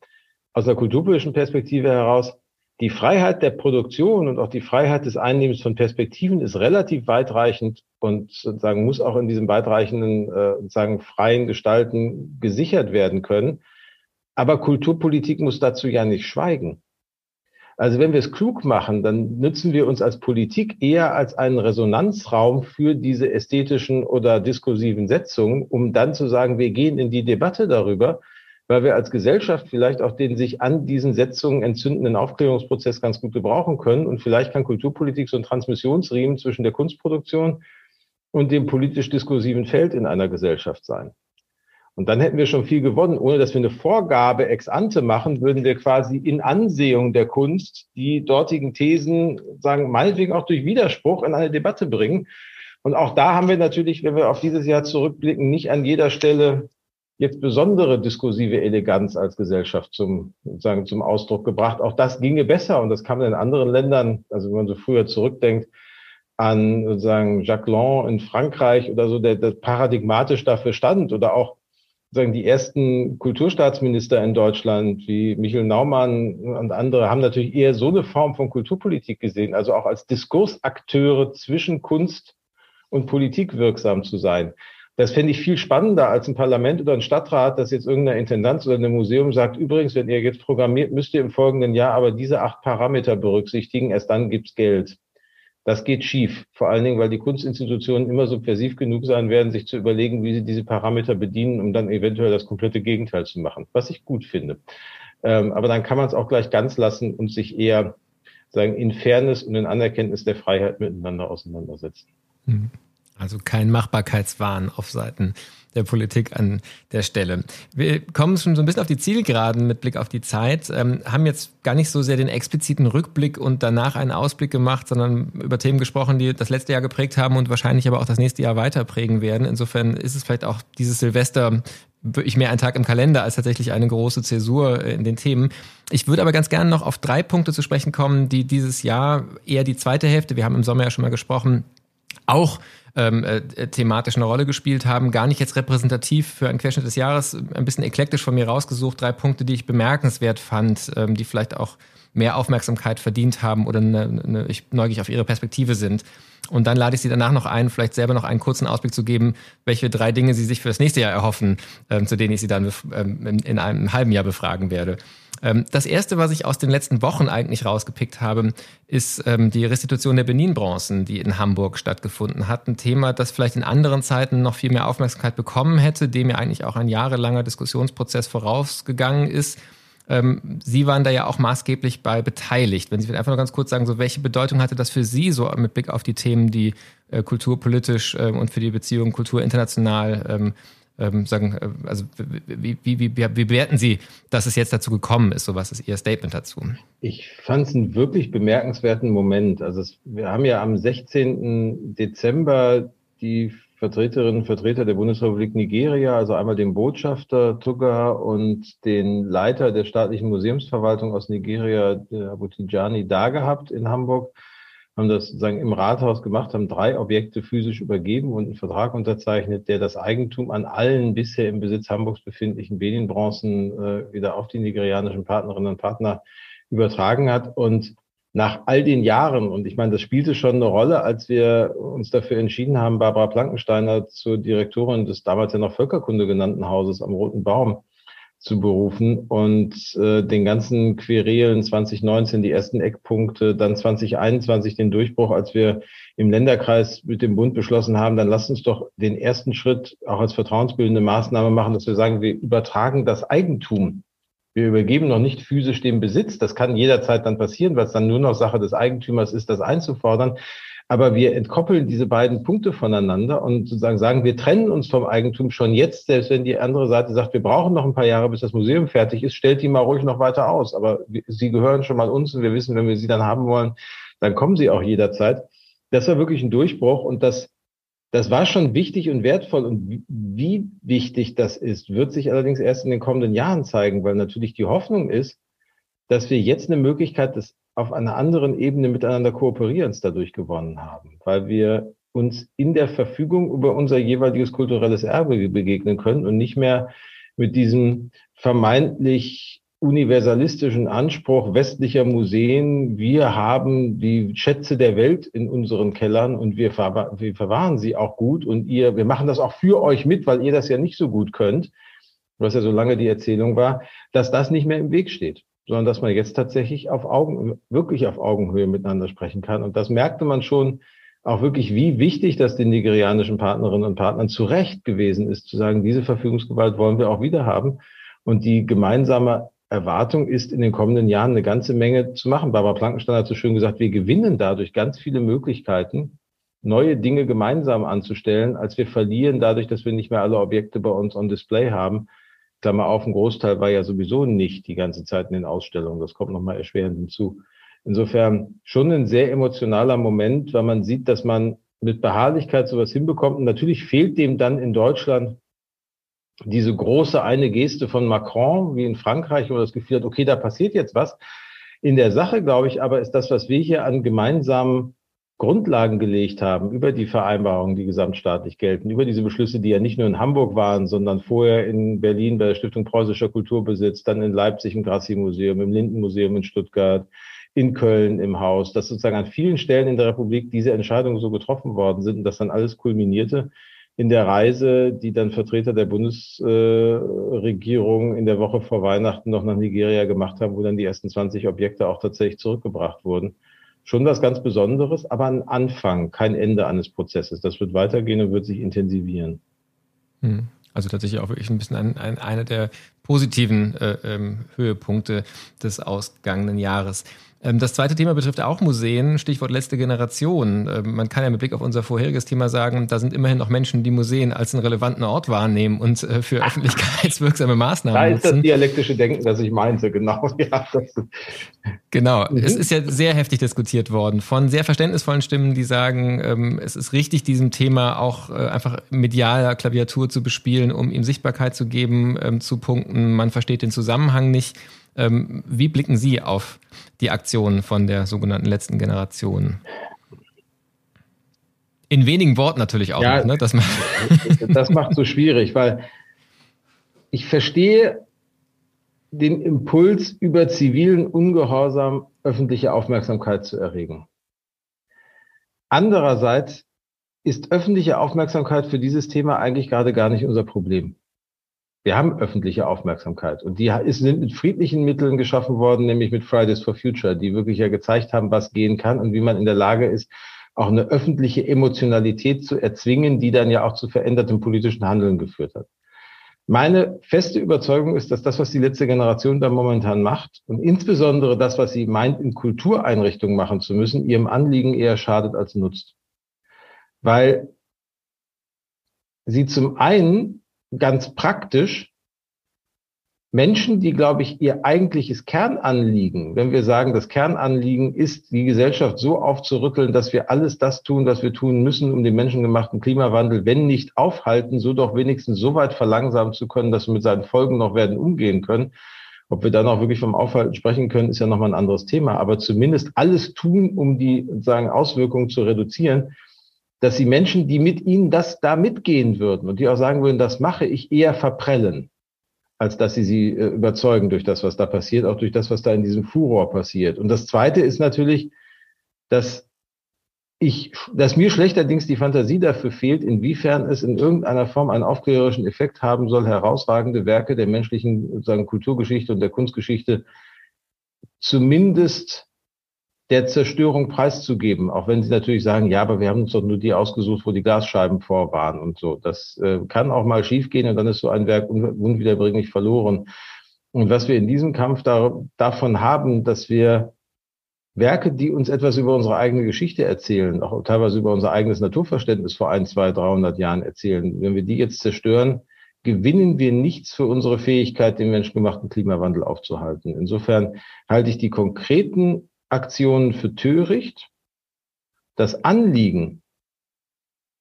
aus einer kulturpolitischen Perspektive heraus, die Freiheit der Produktion und auch die Freiheit des Einnehmens von Perspektiven ist relativ weitreichend und sozusagen muss auch in diesem weitreichenden, äh, sozusagen freien Gestalten gesichert werden können. Aber Kulturpolitik muss dazu ja nicht schweigen. Also wenn wir es klug machen, dann nützen wir uns als Politik eher als einen Resonanzraum für diese ästhetischen oder diskursiven Setzungen, um dann zu sagen, wir gehen in die Debatte darüber, weil wir als Gesellschaft vielleicht auch den sich an diesen Setzungen entzündenden Aufklärungsprozess ganz gut gebrauchen können. Und vielleicht kann Kulturpolitik so ein Transmissionsriemen zwischen der Kunstproduktion und dem politisch-diskursiven Feld in einer Gesellschaft sein. Und dann hätten wir schon viel gewonnen. Ohne dass wir eine Vorgabe ex ante machen, würden wir quasi in Ansehung der Kunst die dortigen Thesen, sagen, meinetwegen auch durch Widerspruch in eine Debatte bringen. Und auch da haben wir natürlich, wenn wir auf dieses Jahr zurückblicken, nicht an jeder Stelle jetzt besondere diskursive Eleganz als Gesellschaft zum, sozusagen zum Ausdruck gebracht. Auch das ginge besser und das kann man in anderen Ländern, also wenn man so früher zurückdenkt, an sozusagen Jacques Lang in Frankreich oder so, der, der paradigmatisch dafür stand oder auch sagen die ersten Kulturstaatsminister in Deutschland wie Michel Naumann und andere haben natürlich eher so eine Form von Kulturpolitik gesehen, also auch als Diskursakteure zwischen Kunst und Politik wirksam zu sein. Das fände ich viel spannender als ein Parlament oder ein Stadtrat, dass jetzt irgendeine Intendanz oder ein Museum sagt, übrigens, wenn ihr jetzt programmiert, müsst ihr im folgenden Jahr aber diese acht Parameter berücksichtigen, erst dann gibt's Geld. Das geht schief. Vor allen Dingen, weil die Kunstinstitutionen immer subversiv genug sein werden, sich zu überlegen, wie sie diese Parameter bedienen, um dann eventuell das komplette Gegenteil zu machen, was ich gut finde. Ähm, aber dann kann man es auch gleich ganz lassen und sich eher sagen, in Fairness und in Anerkenntnis der Freiheit miteinander auseinandersetzen. Mhm. Also kein Machbarkeitswahn auf Seiten der Politik an der Stelle. Wir kommen schon so ein bisschen auf die Zielgeraden mit Blick auf die Zeit, ähm, haben jetzt gar nicht so sehr den expliziten Rückblick und danach einen Ausblick gemacht, sondern über Themen gesprochen, die das letzte Jahr geprägt haben und wahrscheinlich aber auch das nächste Jahr weiter prägen werden. Insofern ist es vielleicht auch dieses Silvester wirklich mehr ein Tag im Kalender als tatsächlich eine große Zäsur in den Themen. Ich würde aber ganz gerne noch auf drei Punkte zu sprechen kommen, die dieses Jahr eher die zweite Hälfte, wir haben im Sommer ja schon mal gesprochen, auch ähm, äh, thematisch eine Rolle gespielt haben. Gar nicht jetzt repräsentativ für einen Querschnitt des Jahres, ein bisschen eklektisch von mir rausgesucht. Drei Punkte, die ich bemerkenswert fand, ähm, die vielleicht auch mehr Aufmerksamkeit verdient haben oder eine, eine, ich neugierig auf ihre Perspektive sind. Und dann lade ich Sie danach noch ein, vielleicht selber noch einen kurzen Ausblick zu geben, welche drei Dinge Sie sich für das nächste Jahr erhoffen, ähm, zu denen ich Sie dann ähm, in, in, einem halben Jahr befragen werde. Ähm, das erste, was ich aus den letzten Wochen eigentlich rausgepickt habe, ist ähm, die Restitution der Benin-Bronzen, die in Hamburg stattgefunden hat. Ein Thema, das vielleicht in anderen Zeiten noch viel mehr Aufmerksamkeit bekommen hätte, dem ja eigentlich auch ein jahrelanger Diskussionsprozess vorausgegangen ist ähm, Sie waren da ja auch maßgeblich bei beteiligt. Wenn Sie einfach nur ganz kurz sagen, so welche Bedeutung hatte das für Sie so mit Blick auf die Themen, die äh, kulturpolitisch äh, und für die Beziehung Kultur international ähm, sagen, äh, also wie, wie, wie, wie bewerten Sie, dass es jetzt dazu gekommen ist? So was ist Ihr Statement dazu? Ich fand es einen wirklich bemerkenswerten Moment. Also es, wir haben ja am 16. Dezember die Vertreterinnen und Vertreter der Bundesrepublik Nigeria, also einmal den Botschafter Tuga und den Leiter der staatlichen Museumsverwaltung aus Nigeria, Abu Tijani, da gehabt in Hamburg, haben das sozusagen im Rathaus gemacht, haben drei Objekte physisch übergeben und einen Vertrag unterzeichnet, der das Eigentum an allen bisher im Besitz Hamburgs befindlichen Benin-Bronzen äh, wieder auf die nigerianischen Partnerinnen und Partner übertragen hat. Und nach all den Jahren, und ich meine, das spielte schon eine Rolle, als wir uns dafür entschieden haben, Barbara Plankensteiner zur Direktorin des damals ja noch Völkerkunde genannten Hauses am Roten Baum zu berufen und äh, den ganzen Querelen 2019 die ersten Eckpunkte, dann 2021 den Durchbruch, als wir im Länderkreis mit dem Bund beschlossen haben, dann lasst uns doch den ersten Schritt auch als vertrauensbildende Maßnahme machen, dass wir sagen, wir übertragen das Eigentum wir übergeben noch nicht physisch den Besitz. Das kann jederzeit dann passieren, weil es dann nur noch Sache des Eigentümers ist, das einzufordern. Aber wir entkoppeln diese beiden Punkte voneinander und sozusagen sagen, wir trennen uns vom Eigentum schon jetzt, selbst wenn die andere Seite sagt, wir brauchen noch ein paar Jahre, bis das Museum fertig ist, stellt die mal ruhig noch weiter aus. Aber sie gehören schon mal uns und wir wissen, wenn wir sie dann haben wollen, dann kommen sie auch jederzeit. Das war wirklich ein Durchbruch und das das war schon wichtig und wertvoll. Und wie wichtig das ist, wird sich allerdings erst in den kommenden Jahren zeigen, weil natürlich die Hoffnung ist, dass wir jetzt eine Möglichkeit des auf einer anderen Ebene miteinander Kooperierens dadurch gewonnen haben, weil wir uns in der Verfügung über unser jeweiliges kulturelles Erbe begegnen können und nicht mehr mit diesem vermeintlich universalistischen Anspruch westlicher Museen, wir haben die Schätze der Welt in unseren Kellern und wir, ver wir verwahren sie auch gut und ihr, wir machen das auch für euch mit, weil ihr das ja nicht so gut könnt, was ja so lange die Erzählung war, dass das nicht mehr im Weg steht, sondern dass man jetzt tatsächlich auf Augen, wirklich auf Augenhöhe miteinander sprechen kann. Und das merkte man schon auch wirklich, wie wichtig das den nigerianischen Partnerinnen und Partnern zu Recht gewesen ist, zu sagen, diese Verfügungsgewalt wollen wir auch wieder haben. Und die gemeinsame Erwartung ist, in den kommenden Jahren eine ganze Menge zu machen. Barbara Plankenstein hat so schön gesagt, wir gewinnen dadurch ganz viele Möglichkeiten, neue Dinge gemeinsam anzustellen, als wir verlieren dadurch, dass wir nicht mehr alle Objekte bei uns on Display haben. Klammer auf, ein Großteil war ja sowieso nicht die ganze Zeit in den Ausstellungen. Das kommt nochmal erschwerend hinzu. Insofern schon ein sehr emotionaler Moment, weil man sieht, dass man mit Beharrlichkeit sowas hinbekommt. Und natürlich fehlt dem dann in Deutschland diese große eine Geste von Macron, wie in Frankreich, wo das Gefühl hat, okay, da passiert jetzt was. In der Sache, glaube ich, aber ist das, was wir hier an gemeinsamen Grundlagen gelegt haben, über die Vereinbarungen, die gesamtstaatlich gelten, über diese Beschlüsse, die ja nicht nur in Hamburg waren, sondern vorher in Berlin bei der Stiftung Preußischer Kulturbesitz, dann in Leipzig im Grassi-Museum, im Lindenmuseum in Stuttgart, in Köln im Haus, dass sozusagen an vielen Stellen in der Republik diese Entscheidungen so getroffen worden sind und das dann alles kulminierte in der Reise, die dann Vertreter der Bundesregierung in der Woche vor Weihnachten noch nach Nigeria gemacht haben, wo dann die ersten 20 Objekte auch tatsächlich zurückgebracht wurden. Schon was ganz Besonderes, aber ein Anfang, kein Ende eines Prozesses. Das wird weitergehen und wird sich intensivieren. Hm. Also tatsächlich auch wirklich ein bisschen ein, ein, einer der positiven äh, ähm, Höhepunkte des ausgegangenen Jahres. Ähm, das zweite Thema betrifft auch Museen, Stichwort letzte Generation. Ähm, man kann ja mit Blick auf unser vorheriges Thema sagen, da sind immerhin noch Menschen, die Museen als einen relevanten Ort wahrnehmen und äh, für *laughs* öffentlichkeitswirksame Maßnahmen Da ist das dialektische Denken, das ich meinte, genau. *laughs* Ja, genau. Mhm. Es ist ja sehr heftig diskutiert worden von sehr verständnisvollen Stimmen, die sagen, ähm, es ist richtig, diesem Thema auch äh, einfach medialer Klaviatur zu bespielen, um ihm Sichtbarkeit zu geben, zu punkten, man versteht den Zusammenhang nicht. Ähm, wie blicken Sie auf die Aktionen von der sogenannten letzten Generation? In wenigen Worten natürlich auch. Ja, noch, ne? das, macht, *laughs* das macht so schwierig, weil ich verstehe den Impuls, über zivilen Ungehorsam öffentliche Aufmerksamkeit zu erregen. Andererseits ist öffentliche Aufmerksamkeit für dieses Thema eigentlich gerade gar nicht unser Problem. Wir haben öffentliche Aufmerksamkeit und die sind mit friedlichen Mitteln geschaffen worden, nämlich mit Fridays for Future, die wirklich ja gezeigt haben, was gehen kann und wie man in der Lage ist, auch eine öffentliche Emotionalität zu erzwingen, die dann ja auch zu verändertem politischen Handeln geführt hat. Meine feste Überzeugung ist, dass das, was die letzte Generation da momentan macht und insbesondere das, was sie meint, in Kultureinrichtungen machen zu müssen, ihrem Anliegen eher schadet als nutzt. Weil sie zum einen ganz praktisch Menschen, die, glaube ich, ihr eigentliches Kernanliegen, wenn wir sagen, das Kernanliegen ist, die Gesellschaft so aufzurütteln, dass wir alles das tun, was wir tun müssen, um den menschengemachten Klimawandel, wenn nicht aufhalten, so doch wenigstens so weit verlangsamen zu können, dass wir mit seinen Folgen noch werden umgehen können. Ob wir dann auch wirklich vom Aufhalten sprechen können, ist ja nochmal ein anderes Thema. Aber zumindest alles tun, um die sagen, Auswirkungen zu reduzieren, dass die Menschen, die mit ihnen das da mitgehen würden und die auch sagen würden, das mache ich, eher verprellen als dass sie sie äh, überzeugen durch das, was da passiert, auch durch das, was da in diesem Furor passiert. Und das Zweite ist natürlich, dass ich, dass mir schlechterdings die Fantasie dafür fehlt, inwiefern es in irgendeiner Form einen aufklärerischen Effekt haben soll, herausragende Werke der menschlichen sagen, Kulturgeschichte und der Kunstgeschichte zumindest der Zerstörung preiszugeben, auch wenn sie natürlich sagen, ja, aber wir haben uns doch nur die ausgesucht, wo die Glasscheiben vor waren und so. Das äh, kann auch mal schiefgehen und dann ist so ein Werk un unwiederbringlich verloren. Und was wir in diesem Kampf da, davon haben, dass wir Werke, die uns etwas über unsere eigene Geschichte erzählen, auch teilweise über unser eigenes Naturverständnis vor ein, zwei, dreihundert Jahren erzählen, wenn wir die jetzt zerstören, gewinnen wir nichts für unsere Fähigkeit, den menschengemachten Klimawandel aufzuhalten. Insofern halte ich die konkreten Aktionen für töricht, das Anliegen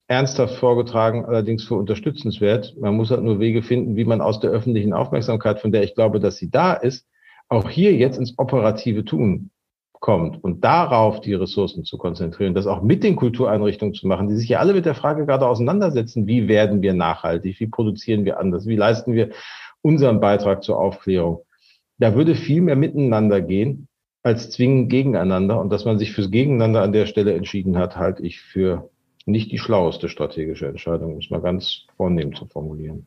ernsthaft vorgetragen, allerdings für unterstützenswert. Man muss halt nur Wege finden, wie man aus der öffentlichen Aufmerksamkeit, von der ich glaube, dass sie da ist, auch hier jetzt ins operative Tun kommt und darauf die Ressourcen zu konzentrieren, das auch mit den Kultureinrichtungen zu machen, die sich ja alle mit der Frage gerade auseinandersetzen, wie werden wir nachhaltig, wie produzieren wir anders, wie leisten wir unseren Beitrag zur Aufklärung. Da würde viel mehr miteinander gehen, als zwingend gegeneinander. Und dass man sich fürs Gegeneinander an der Stelle entschieden hat, halte ich für nicht die schlaueste strategische Entscheidung, muss man ganz vornehm zu formulieren.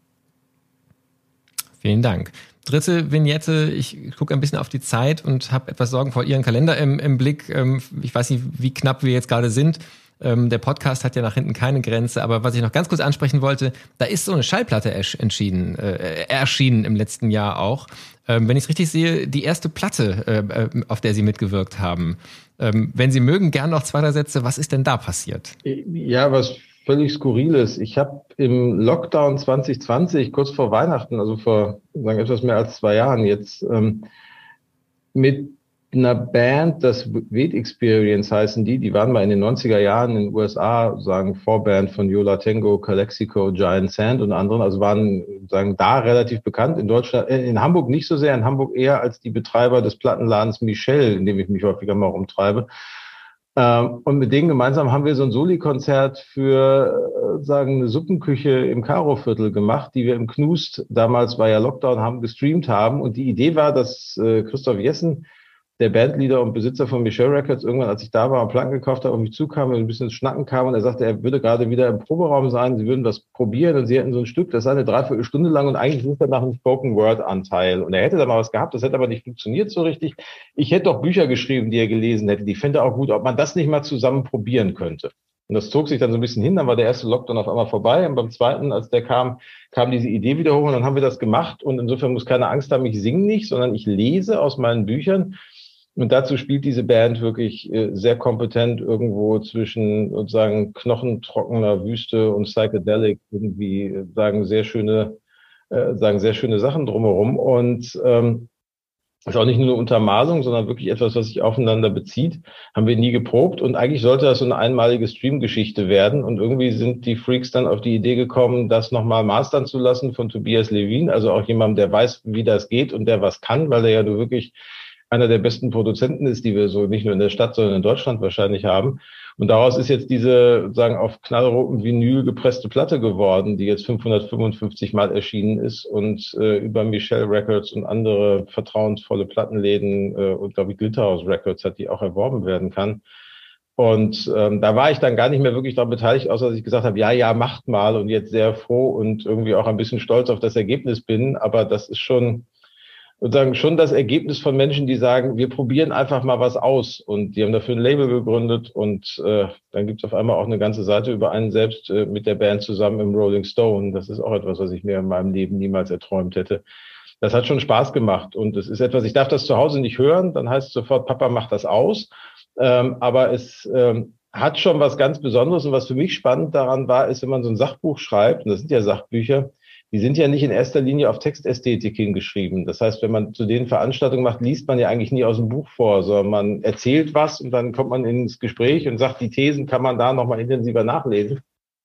Vielen Dank. Dritte Vignette, ich gucke ein bisschen auf die Zeit und habe etwas Sorgen vor Ihren Kalender im, im Blick. Ähm, ich weiß nicht, wie knapp wir jetzt gerade sind. Ähm, der Podcast hat ja nach hinten keine Grenze, aber was ich noch ganz kurz ansprechen wollte, da ist so eine Schallplatte entschieden, äh, erschienen im letzten Jahr auch. Ähm, wenn ich es richtig sehe, die erste Platte, äh, äh, auf der Sie mitgewirkt haben. Ähm, wenn Sie mögen, gern noch zwei, drei Sätze. Was ist denn da passiert? Ja, was völlig skurriles. Ich habe im Lockdown 2020, kurz vor Weihnachten, also vor sagen, etwas mehr als zwei Jahren jetzt, ähm, mit einer Band, das Weed Experience heißen die, die waren mal in den 90er Jahren in den USA, sagen Vorband von Yola Tango, Calexico, Giant Sand und anderen, also waren sagen da relativ bekannt in Deutschland, äh, in Hamburg nicht so sehr, in Hamburg eher als die Betreiber des Plattenladens Michel, in dem ich mich häufiger mal rumtreibe. Ähm, und mit denen gemeinsam haben wir so ein Soli-Konzert für, äh, sagen, eine Suppenküche im Karo-Viertel gemacht, die wir im Knust, damals war ja Lockdown, haben gestreamt haben. Und die Idee war, dass äh, Christoph Jessen, der Bandleader und Besitzer von Michelle Records irgendwann, als ich da war und Platten gekauft habe, auf mich zukam und ein bisschen Schnacken kam und er sagte, er würde gerade wieder im Proberaum sein, sie würden das probieren und sie hätten so ein Stück, das sei eine Dreiviertelstunde lang und eigentlich sucht er nach einem Spoken Word Anteil und er hätte da mal was gehabt, das hätte aber nicht funktioniert so richtig. Ich hätte doch Bücher geschrieben, die er gelesen hätte, die fände er auch gut, ob man das nicht mal zusammen probieren könnte. Und das zog sich dann so ein bisschen hin, dann war der erste Lockdown auf einmal vorbei und beim zweiten, als der kam, kam diese Idee wieder hoch und dann haben wir das gemacht und insofern muss keine Angst haben, ich singe nicht, sondern ich lese aus meinen Büchern und dazu spielt diese Band wirklich äh, sehr kompetent irgendwo zwischen sozusagen knochentrockener Wüste und Psychedelic irgendwie äh, sagen sehr schöne, äh, sagen sehr schöne Sachen drumherum. Und ähm, ist auch nicht nur eine Untermalung, sondern wirklich etwas, was sich aufeinander bezieht. Haben wir nie geprobt und eigentlich sollte das so eine einmalige Streamgeschichte werden. Und irgendwie sind die Freaks dann auf die Idee gekommen, das nochmal mastern zu lassen von Tobias Levin, also auch jemandem, der weiß, wie das geht und der was kann, weil er ja nur wirklich einer der besten Produzenten ist, die wir so nicht nur in der Stadt, sondern in Deutschland wahrscheinlich haben. Und daraus ist jetzt diese, sagen, auf knallrotem Vinyl gepresste Platte geworden, die jetzt 555 Mal erschienen ist und äh, über Michelle Records und andere vertrauensvolle Plattenläden äh, und, glaube ich, Glitterhouse Records hat, die auch erworben werden kann. Und ähm, da war ich dann gar nicht mehr wirklich daran beteiligt, außer dass ich gesagt habe, ja, ja, macht mal und jetzt sehr froh und irgendwie auch ein bisschen stolz auf das Ergebnis bin. Aber das ist schon, sozusagen schon das Ergebnis von Menschen, die sagen, wir probieren einfach mal was aus. Und die haben dafür ein Label gegründet und äh, dann gibt es auf einmal auch eine ganze Seite über einen selbst äh, mit der Band zusammen im Rolling Stone. Das ist auch etwas, was ich mir in meinem Leben niemals erträumt hätte. Das hat schon Spaß gemacht und es ist etwas, ich darf das zu Hause nicht hören, dann heißt es sofort, Papa macht das aus. Ähm, aber es ähm, hat schon was ganz Besonderes und was für mich spannend daran war, ist, wenn man so ein Sachbuch schreibt, und das sind ja Sachbücher, die sind ja nicht in erster Linie auf Textästhetik hingeschrieben. Das heißt, wenn man zu den Veranstaltungen macht, liest man ja eigentlich nie aus dem Buch vor, sondern man erzählt was und dann kommt man ins Gespräch und sagt, die Thesen kann man da nochmal intensiver nachlesen.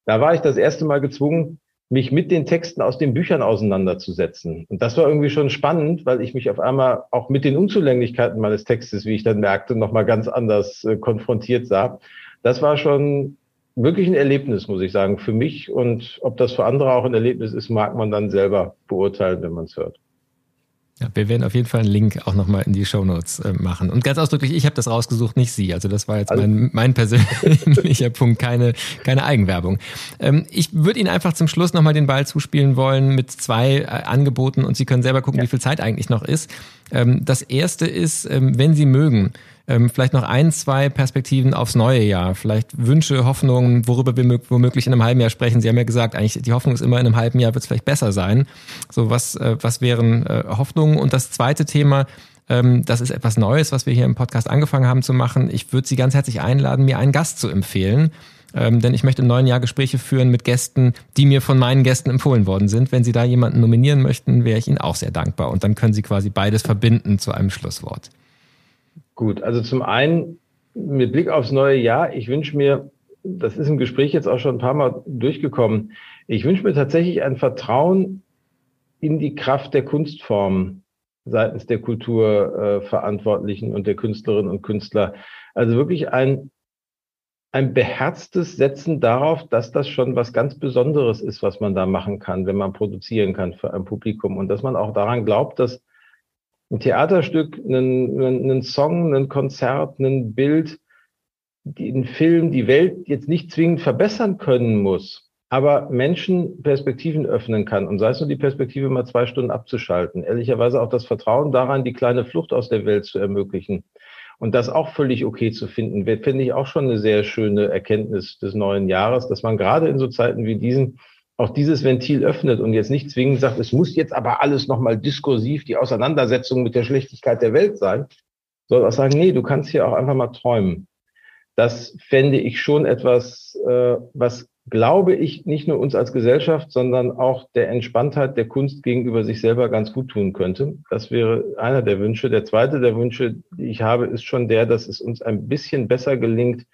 Da war ich das erste Mal gezwungen, mich mit den Texten aus den Büchern auseinanderzusetzen. Und das war irgendwie schon spannend, weil ich mich auf einmal auch mit den Unzulänglichkeiten meines Textes, wie ich dann merkte, nochmal ganz anders äh, konfrontiert sah. Das war schon wirklich ein Erlebnis, muss ich sagen, für mich. Und ob das für andere auch ein Erlebnis ist, mag man dann selber beurteilen, wenn man es hört. Ja, wir werden auf jeden Fall einen Link auch nochmal in die Show Notes äh, machen. Und ganz ausdrücklich, ich habe das rausgesucht, nicht Sie. Also das war jetzt also, mein, mein persönlicher *laughs* Punkt, keine, keine Eigenwerbung. Ähm, ich würde Ihnen einfach zum Schluss nochmal den Ball zuspielen wollen mit zwei äh, Angeboten und Sie können selber gucken, ja. wie viel Zeit eigentlich noch ist. Ähm, das erste ist, ähm, wenn Sie mögen, ähm, vielleicht noch ein, zwei Perspektiven aufs neue Jahr, vielleicht Wünsche, Hoffnungen, worüber wir womöglich in einem halben Jahr sprechen. Sie haben ja gesagt, eigentlich die Hoffnung ist immer in einem halben Jahr wird es vielleicht besser sein. So was, äh, was wären äh, Hoffnungen? Und das zweite Thema, ähm, das ist etwas Neues, was wir hier im Podcast angefangen haben zu machen. Ich würde Sie ganz herzlich einladen, mir einen Gast zu empfehlen. Ähm, denn ich möchte im neuen Jahr Gespräche führen mit Gästen, die mir von meinen Gästen empfohlen worden sind. Wenn Sie da jemanden nominieren möchten, wäre ich Ihnen auch sehr dankbar. Und dann können Sie quasi beides verbinden zu einem Schlusswort. Gut, also zum einen mit Blick aufs neue Jahr, ich wünsche mir, das ist im Gespräch jetzt auch schon ein paar Mal durchgekommen, ich wünsche mir tatsächlich ein Vertrauen in die Kraft der Kunstform seitens der Kulturverantwortlichen und der Künstlerinnen und Künstler. Also wirklich ein, ein beherztes Setzen darauf, dass das schon was ganz Besonderes ist, was man da machen kann, wenn man produzieren kann für ein Publikum und dass man auch daran glaubt, dass ein Theaterstück, einen, einen Song, ein Konzert, ein Bild, den Film, die Welt jetzt nicht zwingend verbessern können muss, aber Menschen Perspektiven öffnen kann. Und sei es nur die Perspektive, mal zwei Stunden abzuschalten. Ehrlicherweise auch das Vertrauen daran, die kleine Flucht aus der Welt zu ermöglichen. Und das auch völlig okay zu finden, finde ich auch schon eine sehr schöne Erkenntnis des neuen Jahres, dass man gerade in so Zeiten wie diesen auch dieses Ventil öffnet und jetzt nicht zwingend sagt, es muss jetzt aber alles nochmal diskursiv die Auseinandersetzung mit der Schlechtigkeit der Welt sein, sondern auch sagen, nee, du kannst hier auch einfach mal träumen. Das fände ich schon etwas, äh, was, glaube ich, nicht nur uns als Gesellschaft, sondern auch der Entspanntheit der Kunst gegenüber sich selber ganz gut tun könnte. Das wäre einer der Wünsche. Der zweite der Wünsche, die ich habe, ist schon der, dass es uns ein bisschen besser gelingt,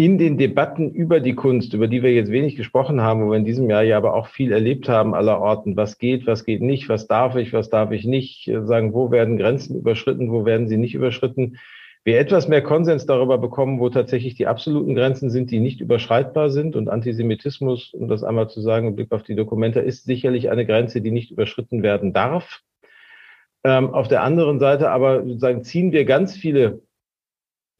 in den Debatten über die Kunst, über die wir jetzt wenig gesprochen haben, wo wir in diesem Jahr ja aber auch viel erlebt haben aller Orten, was geht, was geht nicht, was darf ich, was darf ich nicht, äh, sagen, wo werden Grenzen überschritten, wo werden sie nicht überschritten, wir etwas mehr Konsens darüber bekommen, wo tatsächlich die absoluten Grenzen sind, die nicht überschreitbar sind. Und Antisemitismus, um das einmal zu sagen, im Blick auf die Dokumente, ist sicherlich eine Grenze, die nicht überschritten werden darf. Ähm, auf der anderen Seite aber sozusagen ziehen wir ganz viele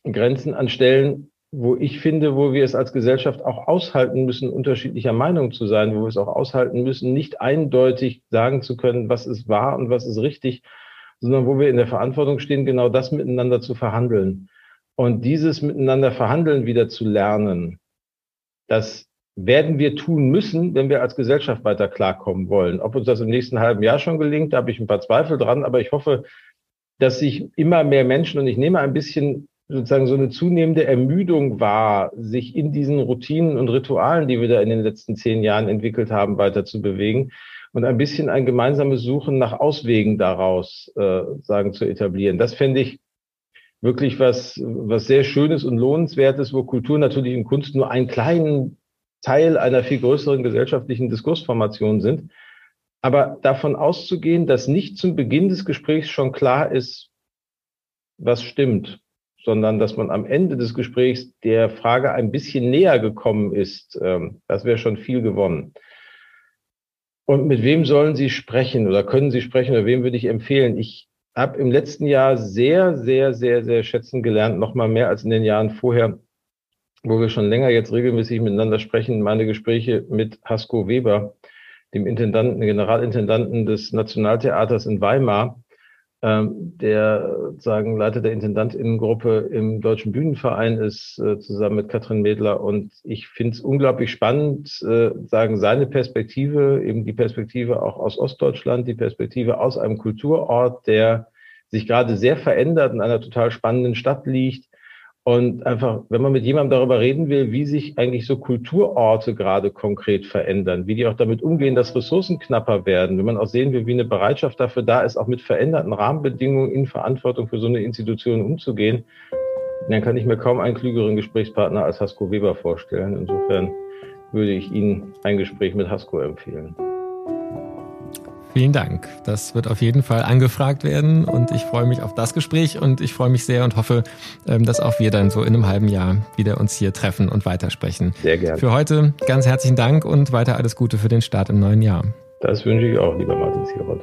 Grenzen an Stellen, wo ich finde, wo wir es als Gesellschaft auch aushalten müssen, unterschiedlicher Meinung zu sein, wo wir es auch aushalten müssen, nicht eindeutig sagen zu können, was ist wahr und was ist richtig, sondern wo wir in der Verantwortung stehen, genau das miteinander zu verhandeln. Und dieses miteinander verhandeln wieder zu lernen, das werden wir tun müssen, wenn wir als Gesellschaft weiter klarkommen wollen. Ob uns das im nächsten halben Jahr schon gelingt, da habe ich ein paar Zweifel dran, aber ich hoffe, dass sich immer mehr Menschen, und ich nehme ein bisschen sozusagen so eine zunehmende Ermüdung war, sich in diesen Routinen und Ritualen, die wir da in den letzten zehn Jahren entwickelt haben, weiter zu bewegen und ein bisschen ein gemeinsames Suchen nach Auswegen daraus äh, sagen zu etablieren. Das fände ich wirklich was, was sehr Schönes und Lohnenswertes, wo Kultur natürlich und Kunst nur einen kleinen Teil einer viel größeren gesellschaftlichen Diskursformation sind. Aber davon auszugehen, dass nicht zum Beginn des Gesprächs schon klar ist, was stimmt, sondern dass man am Ende des Gesprächs der Frage ein bisschen näher gekommen ist, ähm, das wäre schon viel gewonnen. Und mit wem sollen Sie sprechen oder können Sie sprechen oder wem würde ich empfehlen? Ich habe im letzten Jahr sehr, sehr, sehr, sehr schätzen gelernt, noch mal mehr als in den Jahren vorher, wo wir schon länger jetzt regelmäßig miteinander sprechen, meine Gespräche mit Hasko Weber, dem Intendanten, Generalintendanten des Nationaltheaters in Weimar, der sagen Leiter der Intendantinnengruppe im Deutschen Bühnenverein ist, äh, zusammen mit Katrin Medler. Und ich finde es unglaublich spannend, äh, sagen seine Perspektive, eben die Perspektive auch aus Ostdeutschland, die Perspektive aus einem Kulturort, der sich gerade sehr verändert, in einer total spannenden Stadt liegt, und einfach, wenn man mit jemandem darüber reden will, wie sich eigentlich so Kulturorte gerade konkret verändern, wie die auch damit umgehen, dass Ressourcen knapper werden, wenn man auch sehen will, wie eine Bereitschaft dafür da ist, auch mit veränderten Rahmenbedingungen in Verantwortung für so eine Institution umzugehen, dann kann ich mir kaum einen klügeren Gesprächspartner als Hasko Weber vorstellen. Insofern würde ich Ihnen ein Gespräch mit Hasko empfehlen. Vielen Dank. Das wird auf jeden Fall angefragt werden und ich freue mich auf das Gespräch und ich freue mich sehr und hoffe, ähm, dass auch wir dann so in einem halben Jahr wieder uns hier treffen und weitersprechen. Sehr gerne. Für heute ganz herzlichen Dank und weiter alles Gute für den Start im neuen Jahr. Das wünsche ich auch, lieber Martin Sierold.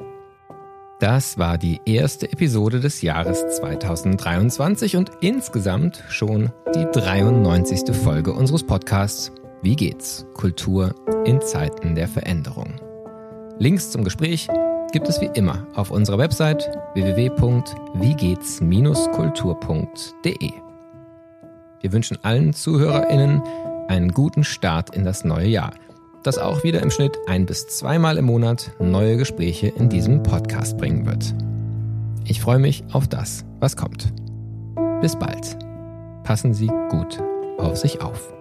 Das war die erste Episode des Jahres 2023 und insgesamt schon die 93. Folge unseres Podcasts Wie geht's? Kultur in Zeiten der Veränderung. Links zum Gespräch gibt es wie immer auf unserer Website www.wiegehts-kultur.de. Wir wünschen allen ZuhörerInnen einen guten Start in das neue Jahr, das auch wieder im Schnitt ein bis zweimal im Monat neue Gespräche in diesem Podcast bringen wird. Ich freue mich auf das, was kommt. Bis bald. Passen Sie gut auf sich auf.